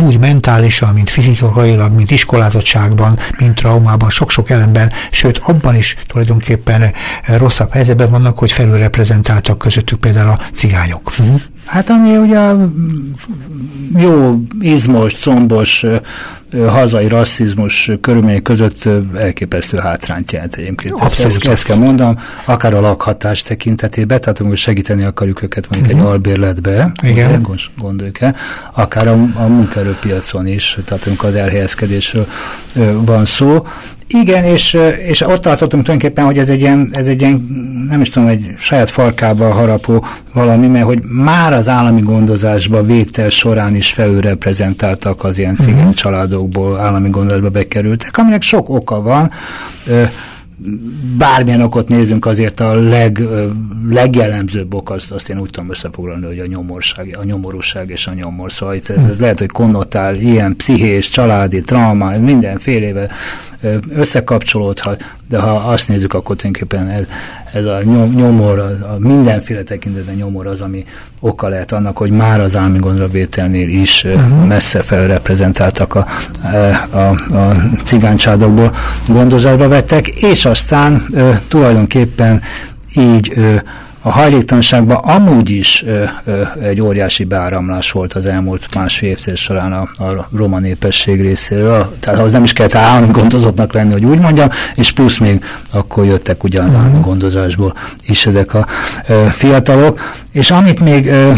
úgy mentálisan, mint fizikailag, mint iskolázottságban, mint traumában, sok-sok elemben, sőt abban is tulajdonképpen rosszabb helyzetben vannak, hogy felülreprezentálják reprezentáltak közöttük például a cigányok. Uh-huh. Hát ami ugye jó, izmos, combos hazai rasszizmus körülmények között elképesztő hátrányt jelent egyébként. Abszolút. Ezt, ezt kell mondanom, akár a lakhatás tekintetében, tehát amikor segíteni akarjuk őket mondjuk uh-huh. egy mhm. albérletbe, Igen. gondoljuk el, akár a, a munkaerőpiacon is, tehát amikor az elhelyezkedésről van szó, igen, és, és ott tartottunk tulajdonképpen, hogy ez egy, ilyen, ez egy ilyen, nem is tudom, egy saját farkába harapó valami, mert hogy már az állami gondozásba vétel során is felülreprezentáltak az ilyen cigány uh-huh. Családokból állami gondozásba bekerültek, aminek sok oka van bármilyen okot nézünk, azért a leg, legjellemzőbb ok, azt, azt én úgy tudom összefoglalni, hogy a nyomorság, a nyomorúság és a nyomor. Szóval itt ez lehet, hogy konnotál ilyen pszichés, családi, trauma, mindenfélevel összekapcsolódhat, de ha azt nézzük, akkor tulajdonképpen ez, ez a nyomor, a, mindenféle tekintetben nyomor az, ami oka lehet annak, hogy már az állami gondravételnél is uh-huh. messze felreprezentáltak a, a, a, cigánycsádokból gondozásba vettek, és aztán tulajdonképpen így a hajléktalanságban amúgy is ö, ö, egy óriási beáramlás volt az elmúlt másfél évtized során a, a roma népesség részéről, tehát ahhoz nem is kellett állami gondozottnak lenni, hogy úgy mondjam, és plusz még akkor jöttek ugyan az állami gondozásból is ezek a ö, fiatalok, és amit még ö,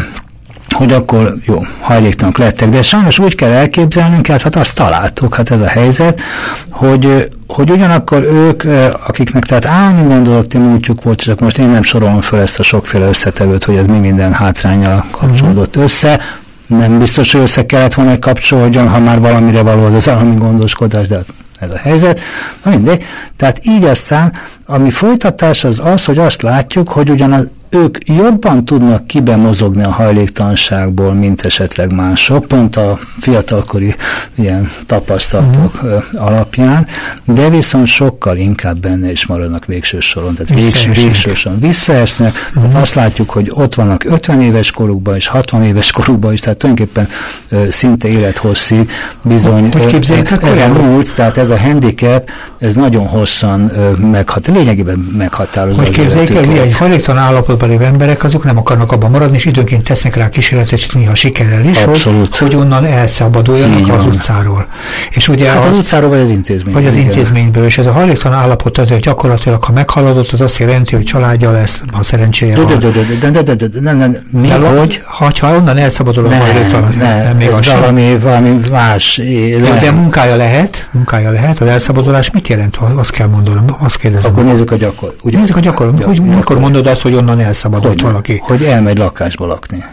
hogy akkor jó, hajléktalanok lettek, de sajnos úgy kell elképzelnünk, hát, hát azt találtuk, hát ez a helyzet, hogy, hogy ugyanakkor ők, akiknek tehát állami gondolati múltjuk volt, csak most én nem sorolom fel ezt a sokféle összetevőt, hogy ez mi minden hátrányjal kapcsolódott össze, nem biztos, hogy össze kellett volna kapcsolódjon, ha már valamire való az állami gondoskodás, de hát ez a helyzet. Na mindegy. Tehát így aztán, ami folytatás az az, hogy azt látjuk, hogy ugyan ők jobban tudnak kibemozogni a hajléktalanságból, mint esetleg mások, pont a fiatalkori ilyen tapasztalatok uh-huh. alapján, de viszont sokkal inkább benne is maradnak végső soron, tehát végső, végsősorban visszaesnek, uh-huh. tehát azt látjuk, hogy ott vannak 50 éves korukban és 60 éves korukban is, tehát tulajdonképpen uh, szinte élethosszig bizony hogy uh, ez a múlt, tehát ez a handicap, ez nagyon hosszan uh, meghat, lényegében meghatározó hogy az el, mi egy hajléktalan állapotban lévő emberek, azok nem akarnak abban maradni, és időnként tesznek rá kísérletet, és néha sikerrel is, hogy, hogy onnan elszabaduljanak az utcáról. És ugye hát az, az utcáról vagy az intézményből. Vagy az intézményből, és ez a hajléktalan állapot azért gyakorlatilag, ha meghaladott, az azt jelenti, hogy családja lesz, a szerencséje van. De, de, de, de, de, de, nem, nem, mi, de, hogy? Ha, ha onnan elszabadul a hajléktalan, nem, nem, még az valami, valami más. De munkája lehet, munkája lehet, az elszabadulás mit jelent? Azt kell mondanom, azt kérdezem. Akkor nézzük a gyakor. Ugye? Nézzük a gyakor. Hogy, mikor mondod azt, hogy onnan elszabadult hogy, valaki. Hogy elmegy lakásba lakni.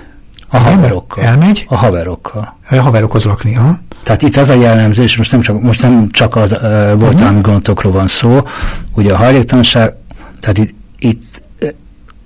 A haverokkal. Elmegy? A haverokkal. A haverokhoz lakni, aha. Tehát itt az a jellemző, és most nem csak, most nem csak az uh, voltalmi uh-huh. gondotokról van szó, ugye a hajléktalanság, tehát itt, itt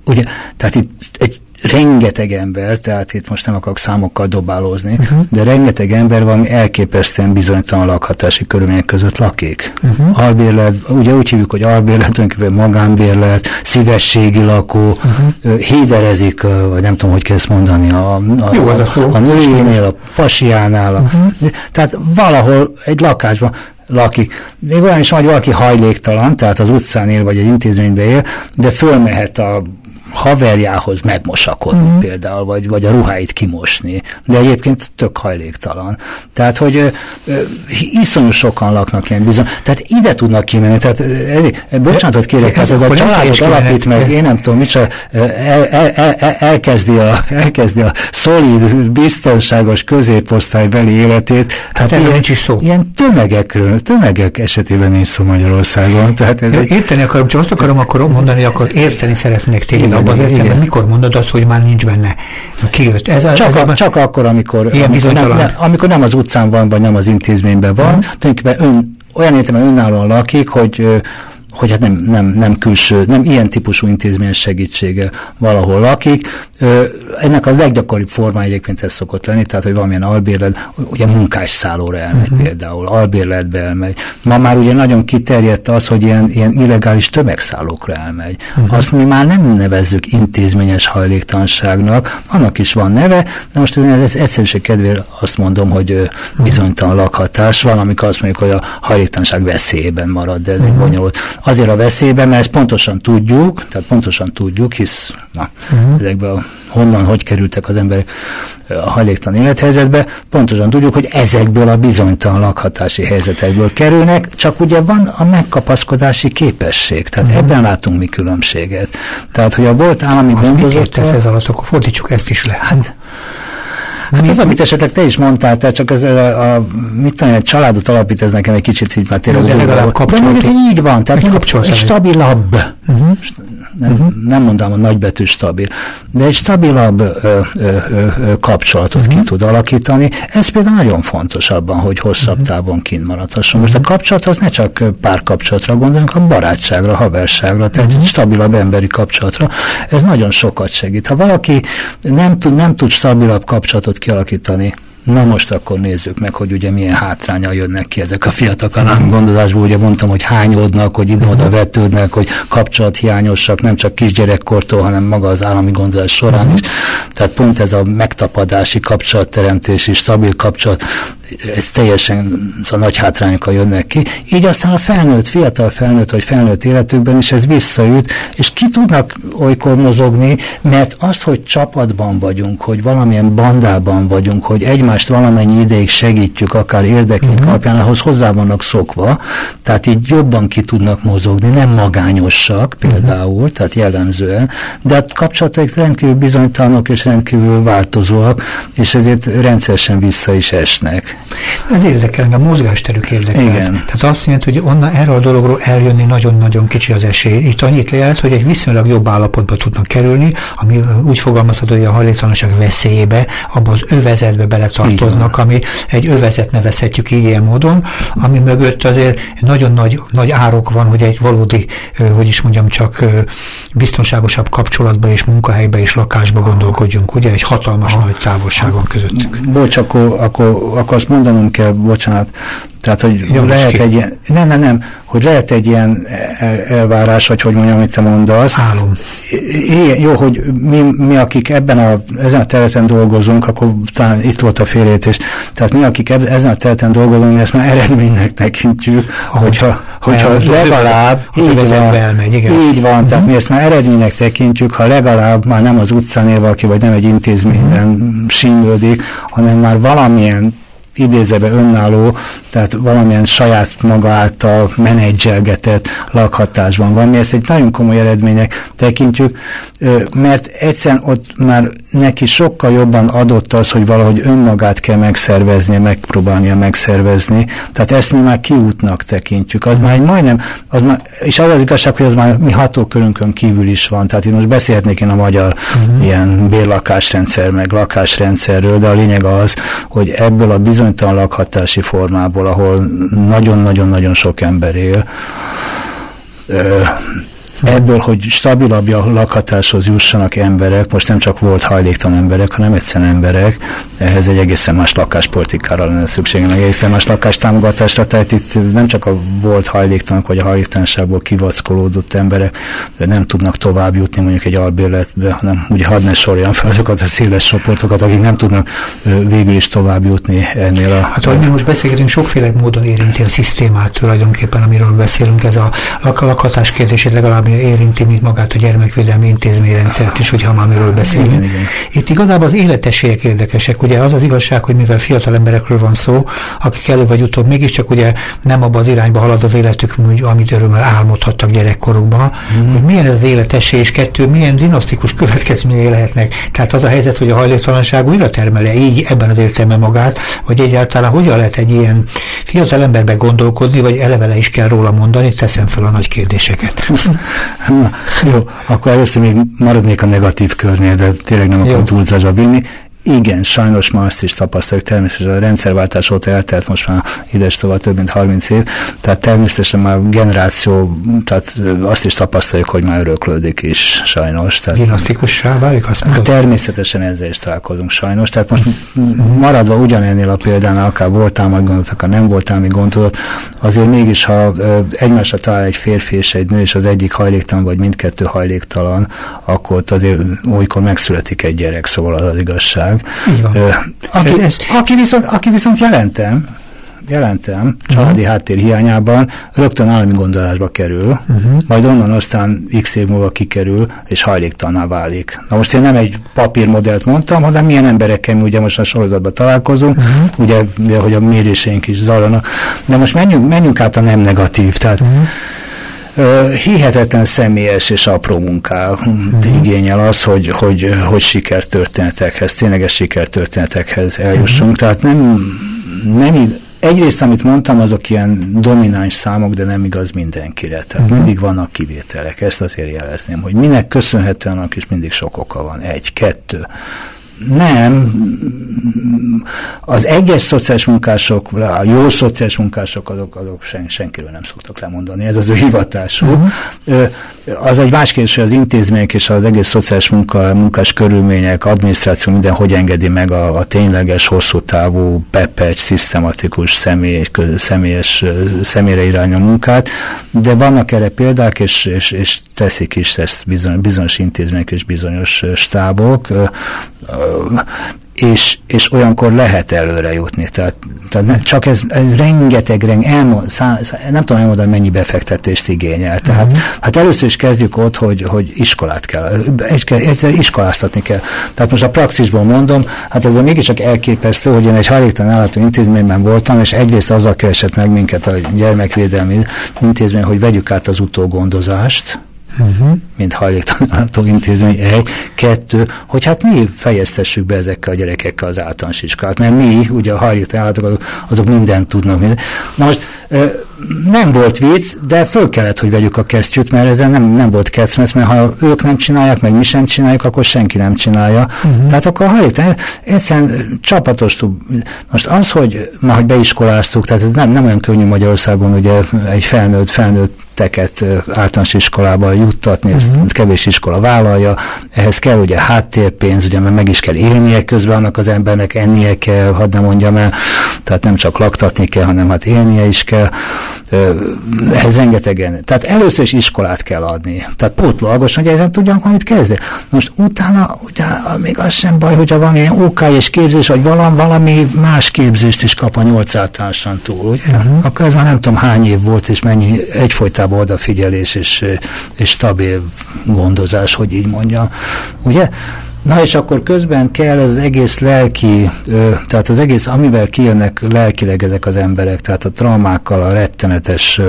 ugye, tehát itt egy rengeteg ember, tehát itt most nem akarok számokkal dobálózni, uh-huh. de rengeteg ember van, elképesztően bizonytalan lakhatási körülmények között lakik. Uh-huh. Albérlet, ugye úgy hívjuk, hogy albérlet, tulajdonképpen magánbérlet, szívességi lakó, uh-huh. héderezik, vagy nem tudom, hogy kell ezt mondani, a, a, Jó, az a, szó. a nőjénél, a pasiánál, uh-huh. tehát valahol egy lakásban lakik. Még olyan is van, hogy valaki hajléktalan, tehát az utcán él, vagy egy intézményben él, de fölmehet a haverjához megmosakodni uh-huh. például, vagy, vagy a ruháit kimosni, de egyébként tök hajléktalan. Tehát, hogy ö, ö, iszonyú sokan laknak ilyen bizony, tehát ide tudnak kimenni, tehát ez, bocsánatot kérek, tehát ez a családot alapít meg, én nem tudom, micsoda, el, el, el, elkezdi, a, elkezdi a szolid, biztonságos középosztálybeli életét. Hát, ilyen, nincs is szó. Ilyen tömegekről, tömegek esetében nincs szó Magyarországon. Tehát ez érteni akarom, csak azt akarom akkor mondani, akkor érteni szeretnék tényleg abban az értelemben, mikor mondod azt, hogy már nincs benne? Kijött. Ez a, csak, ez a, csak akkor, amikor, amikor nem, nem, amikor nem az utcán van, vagy nem az intézményben van, hmm. tulajdonképpen ön, olyan értelemben önállóan lakik, hogy hogy hát nem, nem, nem külső, nem ilyen típusú intézmény segítsége valahol lakik. Ennek a leggyakoribb forma egyébként ez szokott lenni, tehát hogy valamilyen albérlet, ugye munkásszállóra elmegy uh-huh. például, albérletbe elmegy. Ma már ugye nagyon kiterjedt az, hogy ilyen, ilyen illegális tömegszállókra elmegy. Uh-huh. Azt mi már nem nevezzük intézményes hajléktalanságnak, annak is van neve, de most ez egyszerűség kedvéért azt mondom, hogy bizonytalan lakhatás van, amikor azt mondjuk, hogy a hajléktalanság veszélyében marad, de ez uh-huh. bonyolult azért a veszélybe, mert ezt pontosan tudjuk, tehát pontosan tudjuk, hisz na, uh-huh. ezekben a, honnan, hogy kerültek az emberek a hajléktalan élethelyzetbe, pontosan tudjuk, hogy ezekből a bizonytalan lakhatási helyzetekből kerülnek, csak ugye van a megkapaszkodási képesség, tehát uh-huh. ebben látunk mi különbséget. Tehát, hogy a volt állami gondozó... Mit ez alatt, akkor fordítsuk ezt is le. Hát, Hát az, amit esetleg te is mondtál, tehát csak ez a, a mit tudom, egy családot alapít, ez nekem egy kicsit így már tényleg... De legalább kapcsolat. így van, tehát egy stabilabb. Uh-huh. Nem, uh-huh. nem mondom a nagybetű stabil, de egy stabilabb ö, ö, ö, kapcsolatot uh-huh. ki tud alakítani. Ez például nagyon fontos abban, hogy hosszabb uh-huh. távon kint maradhasson. Most a kapcsolat az ne csak párkapcsolatra gondoljunk, a barátságra, haverságra, tehát uh-huh. egy stabilabb emberi kapcsolatra. Ez nagyon sokat segít. Ha valaki nem tud, nem tud stabilabb kapcsolatot kialakítani Na most akkor nézzük meg, hogy ugye milyen hátránya jönnek ki ezek a fiatalok gondozásból. Ugye mondtam, hogy hányódnak, hogy ide-oda vetődnek, hogy kapcsolathiányosak, nem csak kisgyerekkortól, hanem maga az állami gondozás során is. Tehát pont ez a megtapadási kapcsolatteremtési, stabil kapcsolat, ez teljesen a nagy hátrányokkal jönnek ki. Így aztán a felnőtt, fiatal felnőtt vagy felnőtt életükben is ez visszaüt, és ki tudnak olykor mozogni, mert az, hogy csapatban vagyunk, hogy valamilyen bandában vagyunk, hogy egymást valamennyi ideig segítjük, akár érdekünk uh-huh. alapján, ahhoz hozzá vannak szokva, tehát így jobban ki tudnak mozogni, nem magányosak például, uh-huh. tehát jellemzően, de a kapcsolataik rendkívül bizonytalanok és rendkívül változóak, és ezért rendszeresen vissza is esnek. Ez érdekel, a mozgásterük érdekel. Igen. Tehát azt jelenti, hogy onnan erről a dologról eljönni nagyon-nagyon kicsi az esély. Itt annyit lehet, hogy egy viszonylag jobb állapotba tudnak kerülni, ami úgy fogalmazható, hogy a hajléktalanság veszélyébe, abba az övezetbe beletartoznak, ami egy övezet nevezhetjük így ilyen módon, ami mögött azért nagyon nagy, nagy árok van, hogy egy valódi, hogy is mondjam, csak biztonságosabb kapcsolatba és munkahelybe és lakásba gondolkodjunk, ugye egy hatalmas Aha. nagy távolság van közöttük. Bocs, akkor, akkor, akkor azt mondanom kell, bocsánat, tehát, hogy Jó, lehet egy ilyen, nem, nem, nem, hogy lehet egy ilyen elvárás, vagy hogy mondjam, amit te mondasz. Álom. Jó, hogy mi, mi, akik ebben a, ezen a területen dolgozunk, akkor talán itt volt a félértés, tehát mi, akik ezen a területen dolgozunk, mi ezt már eredménynek tekintjük, hogyha, hogyha el, legalább így van, elmegy, igen. így van, uh-huh. tehát mhm. mi ezt már eredménynek tekintjük, ha legalább már nem az utcán él valaki, vagy nem egy intézményben sínlődik, hanem már valamilyen idézebe önálló, tehát valamilyen saját maga által menedzselgetett lakhatásban van. Mi ezt egy nagyon komoly eredmények tekintjük, mert egyszerűen ott már neki sokkal jobban adott az, hogy valahogy önmagát kell megszervezni, megpróbálnia megszervezni. Tehát ezt mi már kiútnak tekintjük. Az már egy majdnem, az már, és az az igazság, hogy az már mi hatókörünkön kívül is van. Tehát én most beszélhetnék én a magyar uh-huh. ilyen bérlakásrendszer, meg lakásrendszerről, de a lényeg az, hogy ebből a bizonytalan lakhatási formából, ahol nagyon-nagyon-nagyon sok ember él, ebből, hogy stabilabb lakhatáshoz jussanak emberek, most nem csak volt hajléktalan emberek, hanem egyszerűen emberek, ehhez egy egészen más lakáspolitikára lenne szükség, meg egészen más lakástámogatásra, tehát itt nem csak a volt hajléktalanok, vagy a hajléktalanságból kivackolódott emberek nem tudnak tovább jutni mondjuk egy albérletbe, hanem ugye hadd ne sorjam fel azokat a széles csoportokat, akik nem tudnak végül is tovább jutni ennél a... Hát, ahogy mi most beszélgetünk, sokféle módon érinti a szisztémát tulajdonképpen, amiről beszélünk, ez a lakhatás kérdését legalább ami érinti, mint magát a gyermekvédelmi intézményrendszert is, hogyha már miről beszélünk. Igen, igen. Itt igazából az életesélyek érdekesek. Ugye az az igazság, hogy mivel fiatal emberekről van szó, akik előbb vagy utóbb mégiscsak ugye nem abba az irányba halad az életük, amit örömmel álmodhattak gyerekkorukban, mm. hogy milyen ez az életesély, és kettő, milyen dinasztikus következményei lehetnek. Tehát az a helyzet, hogy a hajléktalanság újra termele így ebben az értelme magát, vagy egyáltalán hogyan lehet egy ilyen fiatal emberbe gondolkodni, vagy elevele is kell róla mondani, teszem fel a nagy kérdéseket. Na, jó, akkor először még maradnék a negatív körnél, de tényleg nem akarom túlzásba vinni. Igen, sajnos ma azt is tapasztaljuk, természetesen a rendszerváltás óta eltelt most már ides tovább több mint 30 év, tehát természetesen már generáció, tehát azt is tapasztaljuk, hogy már öröklődik is sajnos. Tehát, Dinasztikussá válik, azt mondod? Természetesen ezzel is találkozunk sajnos, tehát most maradva ugyanennél a példánál, akár voltál majd gondolat, akár nem voltál még gondolat, azért mégis, ha egymásra talál egy férfi és egy nő, és az egyik hajléktalan, vagy mindkettő hajléktalan, akkor azért olykor megszületik egy gyerek, szóval az az igazság meg. Így van. Ö, aki, ez, aki, viszont, aki viszont jelentem, jelentem, családi uh-huh. háttér hiányában rögtön állami gondozásba kerül, uh-huh. majd onnan aztán x év múlva kikerül, és hajléktalanná válik. Na most én nem egy papírmodellt mondtam, hanem milyen emberekkel mi ugye most a sorozatban találkozunk, uh-huh. ugye, hogy a méréseink is zajlanak. De most menjünk, menjünk át a nem negatív, tehát uh-huh hihetetlen személyes és apró munkát uh-huh. igényel az, hogy, hogy, hogy sikertörténetekhez, tényleges sikertörténetekhez eljussunk. Uh-huh. Tehát nem, nem egyrészt, amit mondtam, azok ilyen domináns számok, de nem igaz mindenkire. Tehát uh-huh. mindig vannak kivételek. Ezt azért jelezném, hogy minek köszönhetően annak is mindig sok oka van. Egy, kettő nem, az egyes szociális munkások, a jó szociális munkások, azok, azok sen, senkiről nem szoktak lemondani, ez az ő hivatásuk. Uh-huh. Az egy más kérdés, hogy az intézmények és az egész szociális munka, munkás körülmények, adminisztráció minden hogy engedi meg a, a tényleges, hosszú távú, pepecs, szisztematikus, személy, személyes, személyre irányú munkát, de vannak erre példák, és, és, és teszik is ezt bizony, bizonyos intézmények és bizonyos stábok, és, és olyankor lehet előre jutni. Tehát, tehát csak ez, ez rengeteg, rengeteg elmond, szá, szá, nem tudom elmondani, mennyi befektetést igényel. Tehát uh-huh. hát először is kezdjük ott, hogy, hogy iskolát kell, egyszer iskoláztatni kell. Tehát most a praxisból mondom, hát ez a mégiscsak elképesztő, hogy én egy hajléktalan ellátó intézményben voltam, és egyrészt azzal keresett meg minket a gyermekvédelmi intézmény, hogy vegyük át az utógondozást, uh-huh. mint hajléktalanító intézmény, egy, kettő, hogy hát mi fejeztessük be ezekkel a gyerekekkel az általános iskolát, mert mi, ugye a hajléktalanító azok, azok mindent tudnak. Minden. Most nem volt vicc, de föl kellett, hogy vegyük a kesztyűt, mert ezzel nem, nem volt kecmesz, mert ha ők nem csinálják, meg mi sem csináljuk, akkor senki nem csinálja. Uh-huh. Tehát akkor hajléktalan, egyszerűen csapatos Most az, hogy ma, hogy beiskoláztuk, tehát ez nem, nem olyan könnyű Magyarországon, ugye egy felnőtt, felnőtt teket általános iskolába juttatni, ezt uh-huh. kevés iskola vállalja, ehhez kell ugye háttérpénz, ugye mert meg is kell élnie közben annak az embernek, ennie kell, hadd nem mondjam el, tehát nem csak laktatni kell, hanem hát élnie is kell, ehhez rengetegen. Tehát először is iskolát kell adni, tehát pótlagos, hogy ezen tudjam, amit kezdeni. Most utána, ugye még az sem baj, hogyha van ilyen OK és képzés, vagy valami, valami más képzést is kap a nyolc általánosan túl, ugye? Uh-huh. Akkor ez már nem tudom hány év volt, és mennyi egyfolytában odafigyelés és, és stabil gondozás, hogy így mondjam. Ugye? Na és akkor közben kell az egész lelki, tehát az egész, amivel kijönnek lelkileg ezek az emberek, tehát a traumákkal, a rettenetes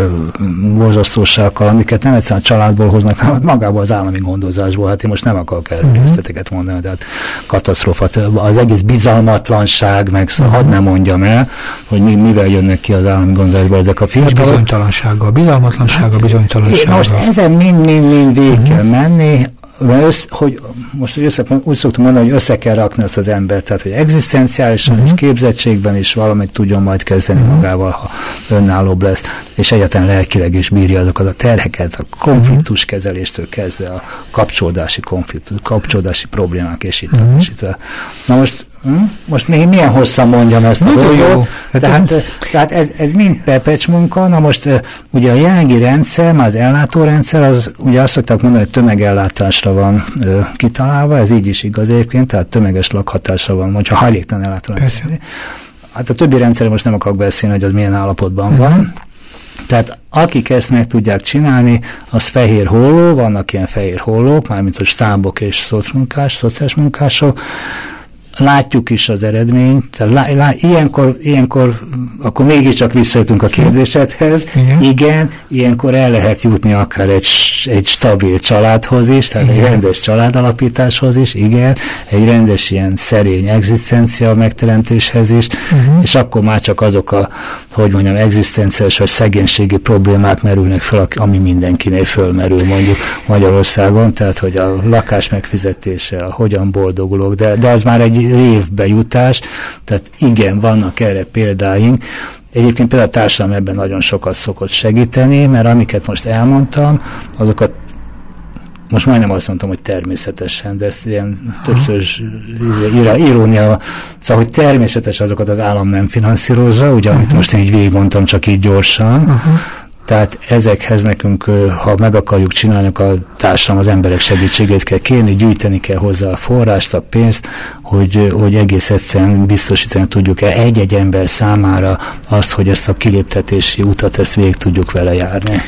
borzasztósággal, amiket nem egyszerűen a családból hoznak, hanem magából az állami gondozásból. Hát én most nem akarok erről részleteket mondani, tehát katasztrófa, az egész bizalmatlanság, meg szóval uh-huh. hadd nem mondjam el, hogy mi, mivel jönnek ki az állami gondozásból ezek a fiatalok. Bizonytalansággal, bizalmatlansággal, hát, bizonytalansággal. Most ezen mind-mind-mind végig kell menni, össz, hogy most hogy össze, úgy szoktam mondani, hogy össze kell rakni azt az embert, tehát hogy egzisztenciálisan uh-huh. és képzettségben is valamit tudjon majd kezdeni uh-huh. magával, ha önállóbb lesz, és egyáltalán lelkileg is bírja azokat a terheket, a konfliktuskezeléstől kezdve a kapcsolódási konfliktus, kapcsolódási problémák, és itt, uh-huh. és itt. Na most Hm? Most még milyen hosszan mondjam ezt a dolgot. Hát tehát, tehát ez, ez mind pepecs munka. Na most ugye a jelenlegi rendszer, már az ellátórendszer, az ugye azt szokták mondani, hogy tömegellátásra van ö, kitalálva, ez így is igaz egyébként, tehát tömeges lakhatásra van, hogyha hajléktalan ellátórendszer. Hát a többi rendszer most nem akarok beszélni, hogy az milyen állapotban uh-huh. van. Tehát akik ezt meg tudják csinálni, az fehér holló, vannak ilyen fehér hollók, mármint a stábok és szocmunkás, szociális munkások, látjuk is az eredményt, tehát lá, lá, ilyenkor, ilyenkor akkor mégiscsak visszajöttünk a kérdésedhez, igen. igen, ilyenkor el lehet jutni akár egy, egy stabil családhoz is, tehát igen. egy rendes családalapításhoz is, igen, egy rendes ilyen szerény egzisztencia megteremtéshez is, uh-huh. és akkor már csak azok a, hogy mondjam, egzisztenciás vagy szegénységi problémák merülnek fel, ami mindenkinél fölmerül mondjuk Magyarországon, tehát hogy a lakás megfizetése, a hogyan boldogulok, de, de az már egy révbe jutás, tehát igen, vannak erre példáink. Egyébként például a társadalom ebben nagyon sokat szokott segíteni, mert amiket most elmondtam, azokat most majdnem azt mondtam, hogy természetesen, de ezt ilyen többször irónia, szóval, hogy természetes azokat az állam nem finanszírozza, ugye, amit most így végig mondtam, csak így gyorsan, uh-huh. Tehát ezekhez nekünk, ha meg akarjuk csinálni, a társadalom az emberek segítségét kell kérni, gyűjteni kell hozzá a forrást, a pénzt, hogy, hogy egész egyszerűen biztosítani tudjuk-e egy-egy ember számára azt, hogy ezt a kiléptetési utat, ezt végig tudjuk vele járni.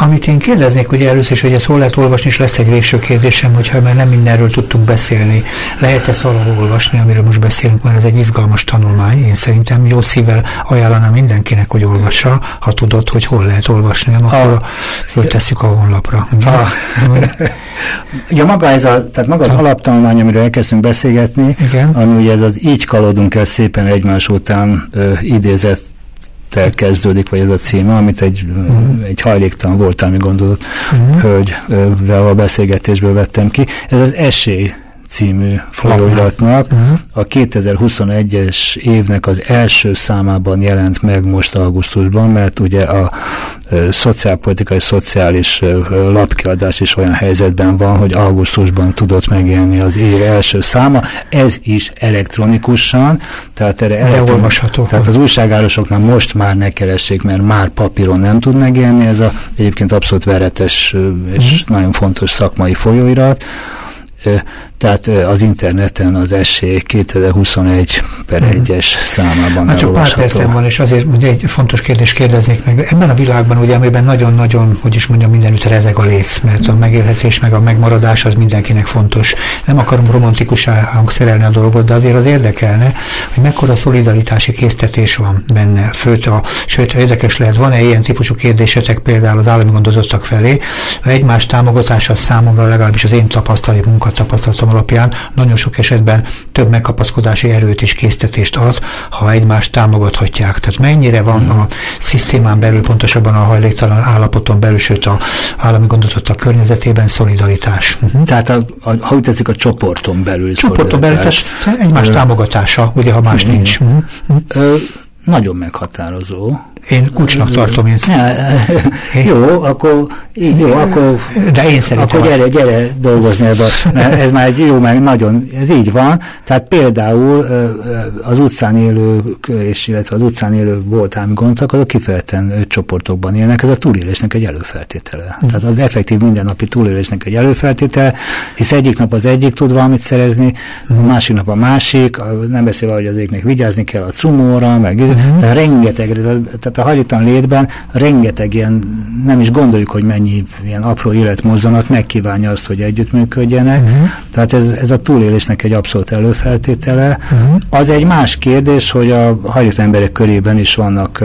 Amit én kérdeznék, ugye először is, hogy ezt hol lehet olvasni, és lesz egy végső kérdésem, hogyha már nem mindenről tudtunk beszélni. Lehet ezt valahol olvasni, amiről most beszélünk, mert ez egy izgalmas tanulmány. Én szerintem jó szívvel ajánlanám mindenkinek, hogy olvassa, ha tudod, hogy hol lehet olvasni, nem akkor föltesszük a honlapra. A, ja, maga ez a, tehát maga az alaptanulmány, amiről elkezdtünk beszélgetni, Igen. ami ugye ez az így kalódunk el szépen egymás után ö, idézett kezdődik, vagy ez a címe, amit egy, uh-huh. egy hajléktalan voltálmi gondolat uh-huh. hölgyvel a beszélgetésből vettem ki. Ez az esély című folyóiratnak uh-huh. a 2021-es évnek az első számában jelent meg most augusztusban, mert ugye a szociálpolitikai, szociális lapkiadás is olyan helyzetben van, hogy augusztusban tudott megjelenni az év első száma, ez is elektronikusan, tehát erre elektron... Tehát az újságárosoknak most már ne keressék, mert már papíron nem tud megjelenni, ez a egyébként abszolút veretes és uh-huh. nagyon fontos szakmai folyóirat, tehát az interneten az esély 2021 per 1-es mhm. számában hát csak pár percem van, és azért ugye egy fontos kérdést kérdeznék meg. Ebben a világban, ugye, amiben nagyon-nagyon, hogy is mondjam, mindenütt rezeg a léc, mert a megélhetés meg a megmaradás az mindenkinek fontos. Nem akarom romantikus hangszerelni a dolgot, de azért az érdekelne, hogy mekkora szolidaritási késztetés van benne. Főt a, sőt, érdekes lehet, van-e ilyen típusú kérdésetek például az állami gondozottak felé, egymás támogatása számomra legalábbis az én tapasztalat, munkatapasztalatom tapasztalatom alapján nagyon sok esetben több megkapaszkodási erőt és késztetést ad, ha egymást támogathatják. Tehát mennyire van a szisztémán belül, pontosabban a hajléktalan állapoton belül, sőt a állami gondozottak környezetében szolidaritás. Uh-huh. Tehát a, a, ha úgy tetszik, a csoporton belül Csoporton belül, tehát egymás támogatása, ugye, ha más nincs. Uh-huh. Nagyon meghatározó. Én kulcsnak tartom én. Jó, akkor, jó, akkor, de én szerintem. Akkor gyere, gyere dolgozni ebbe, mert ez már egy jó, meg nagyon, ez így van. Tehát például az utcán élők, és illetve az utcán élők voltálmi gondok, azok kifejezetten csoportokban élnek, ez a túlélésnek egy előfeltétele. Hmm. Tehát az effektív mindennapi túlélésnek egy előfeltétele, hisz egyik nap az egyik tud valamit szerezni, hmm. másik nap a másik, nem beszélve, hogy az egyiknek vigyázni kell a cumóra, meg hmm. tehát rengeteg, tehát a hajléktalan létben rengeteg ilyen, nem is gondoljuk, hogy mennyi ilyen apró életmozzanat megkívánja azt, hogy együttműködjenek. Uh-huh. Tehát ez, ez a túlélésnek egy abszolút előfeltétele. Uh-huh. Az egy más kérdés, hogy a hajléktalan emberek körében is vannak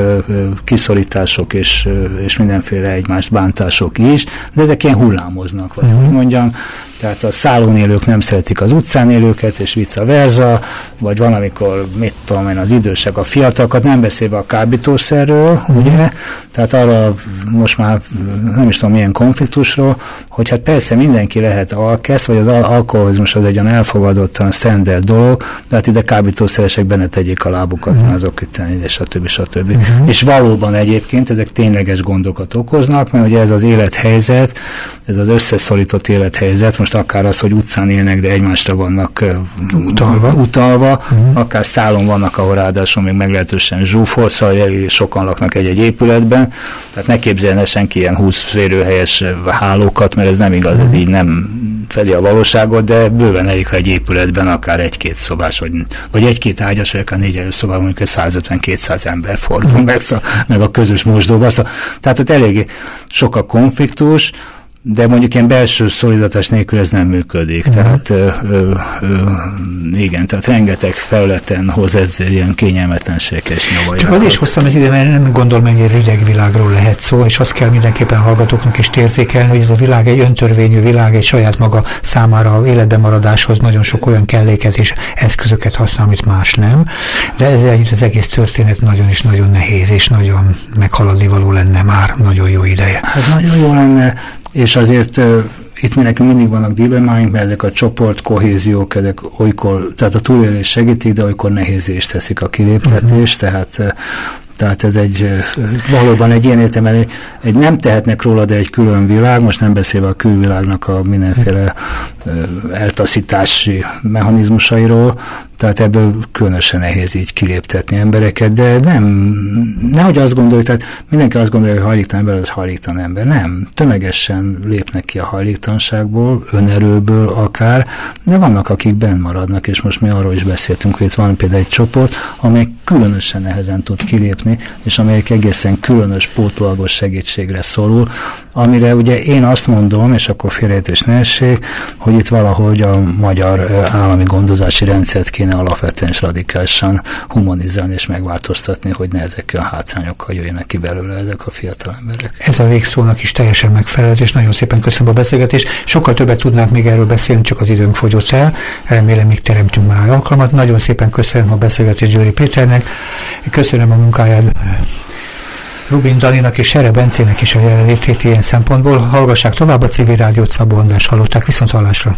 kiszorítások és, és mindenféle egymást bántások is, de ezek ilyen hullámoznak, vagy uh-huh. mondjam. Tehát a szállón élők nem szeretik az utcán élőket, és vice versa, vagy van, amikor, mit tudom én, az idősek a fiatalokat, nem beszélve a kábítószerről, mm. ugye? Tehát arra most már nem is tudom milyen konfliktusról, hogy hát persze mindenki lehet alkesz, vagy az al alkoholizmus az egy olyan elfogadottan standard dolog, de hát ide kábítószeresek benne tegyék a lábukat, mm. azok itt, és többi, stb. Mm-hmm. És valóban egyébként ezek tényleges gondokat okoznak, mert ugye ez az élethelyzet, ez az összeszorított élethelyzet, most akár az, hogy utcán élnek, de egymásra vannak utalva, utalva uh-huh. akár szálon vannak, ahol ráadásul még meglehetősen zsúfolszal, sokan laknak egy-egy épületben, tehát ne képzeljen senki ilyen 20 férőhelyes hálókat, mert ez nem igaz, ez így nem fedi a valóságot, de bőven elég, ha egy épületben akár egy-két szobás, vagy, vagy egy-két ágyas, vagy akár négy szobában mondjuk 150-200 ember fordul meg, szóval, meg a közös mosdóba. Szóval, tehát ott elég sok a konfliktus, de mondjuk ilyen belső szolidatás nélkül ez nem működik. Uh-huh. Tehát ö, ö, ö, igen, tehát rengeteg felületen hoz ez ilyen kényelmetlenséges nyavajákat. Csak az is hoztam ez ide, mert nem gondolom, hogy egy rideg világról lehet szó, és azt kell mindenképpen hallgatóknak is értékelni, hogy ez a világ egy öntörvényű világ, egy saját maga számára a életben maradáshoz nagyon sok olyan kelléket és eszközöket használ, amit más nem. De ez együtt az egész történet nagyon is nagyon nehéz, és nagyon meghaladni való lenne már nagyon jó ideje. Hát nagyon jó lenne, és azért uh, itt mi nekünk mindig vannak dilemmáink, mert ezek a csoport kohéziók, ezek olykor, tehát a túlélés segítik, de olykor nehézést teszik a kiléptetést, uh-huh. tehát uh, tehát ez egy valóban egy ilyen értelme, egy, egy nem tehetnek róla, de egy külön világ, most nem beszélve a külvilágnak a mindenféle eltaszítási mechanizmusairól, Tehát ebből különösen nehéz így kiléptetni embereket, de nem, nehogy azt gondoljuk, tehát mindenki azt gondolja, hogy hajléktalan ember az hajléktalan ember. Nem, tömegesen lépnek ki a hajléktalanságból, önerőből akár, de vannak, akik benn maradnak, és most mi arról is beszéltünk, hogy itt van például egy csoport, amely különösen nehezen tud kilépni, és amelyek egészen különös pótolagos segítségre szorul, amire ugye én azt mondom, és akkor félrejtés ne hogy itt valahogy a magyar állami gondozási rendszert kéne alapvetően és radikálisan humanizálni és megváltoztatni, hogy ne ezekkel a hátrányokkal jöjjenek ki belőle ezek a fiatal emberek. Ez a végszónak is teljesen megfelelő, és nagyon szépen köszönöm a beszélgetést. Sokkal többet tudnánk még erről beszélni, csak az időnk fogyott el. Remélem még teremtünk már alkalmat. Nagyon szépen köszönöm a beszélgetést Győri Péternek. Köszönöm a munkáját Rubin Daninak és Sere Bencének is a jelenlétét ilyen szempontból. Hallgassák tovább a civil rádiót, Szabó András hallották viszont hallásra.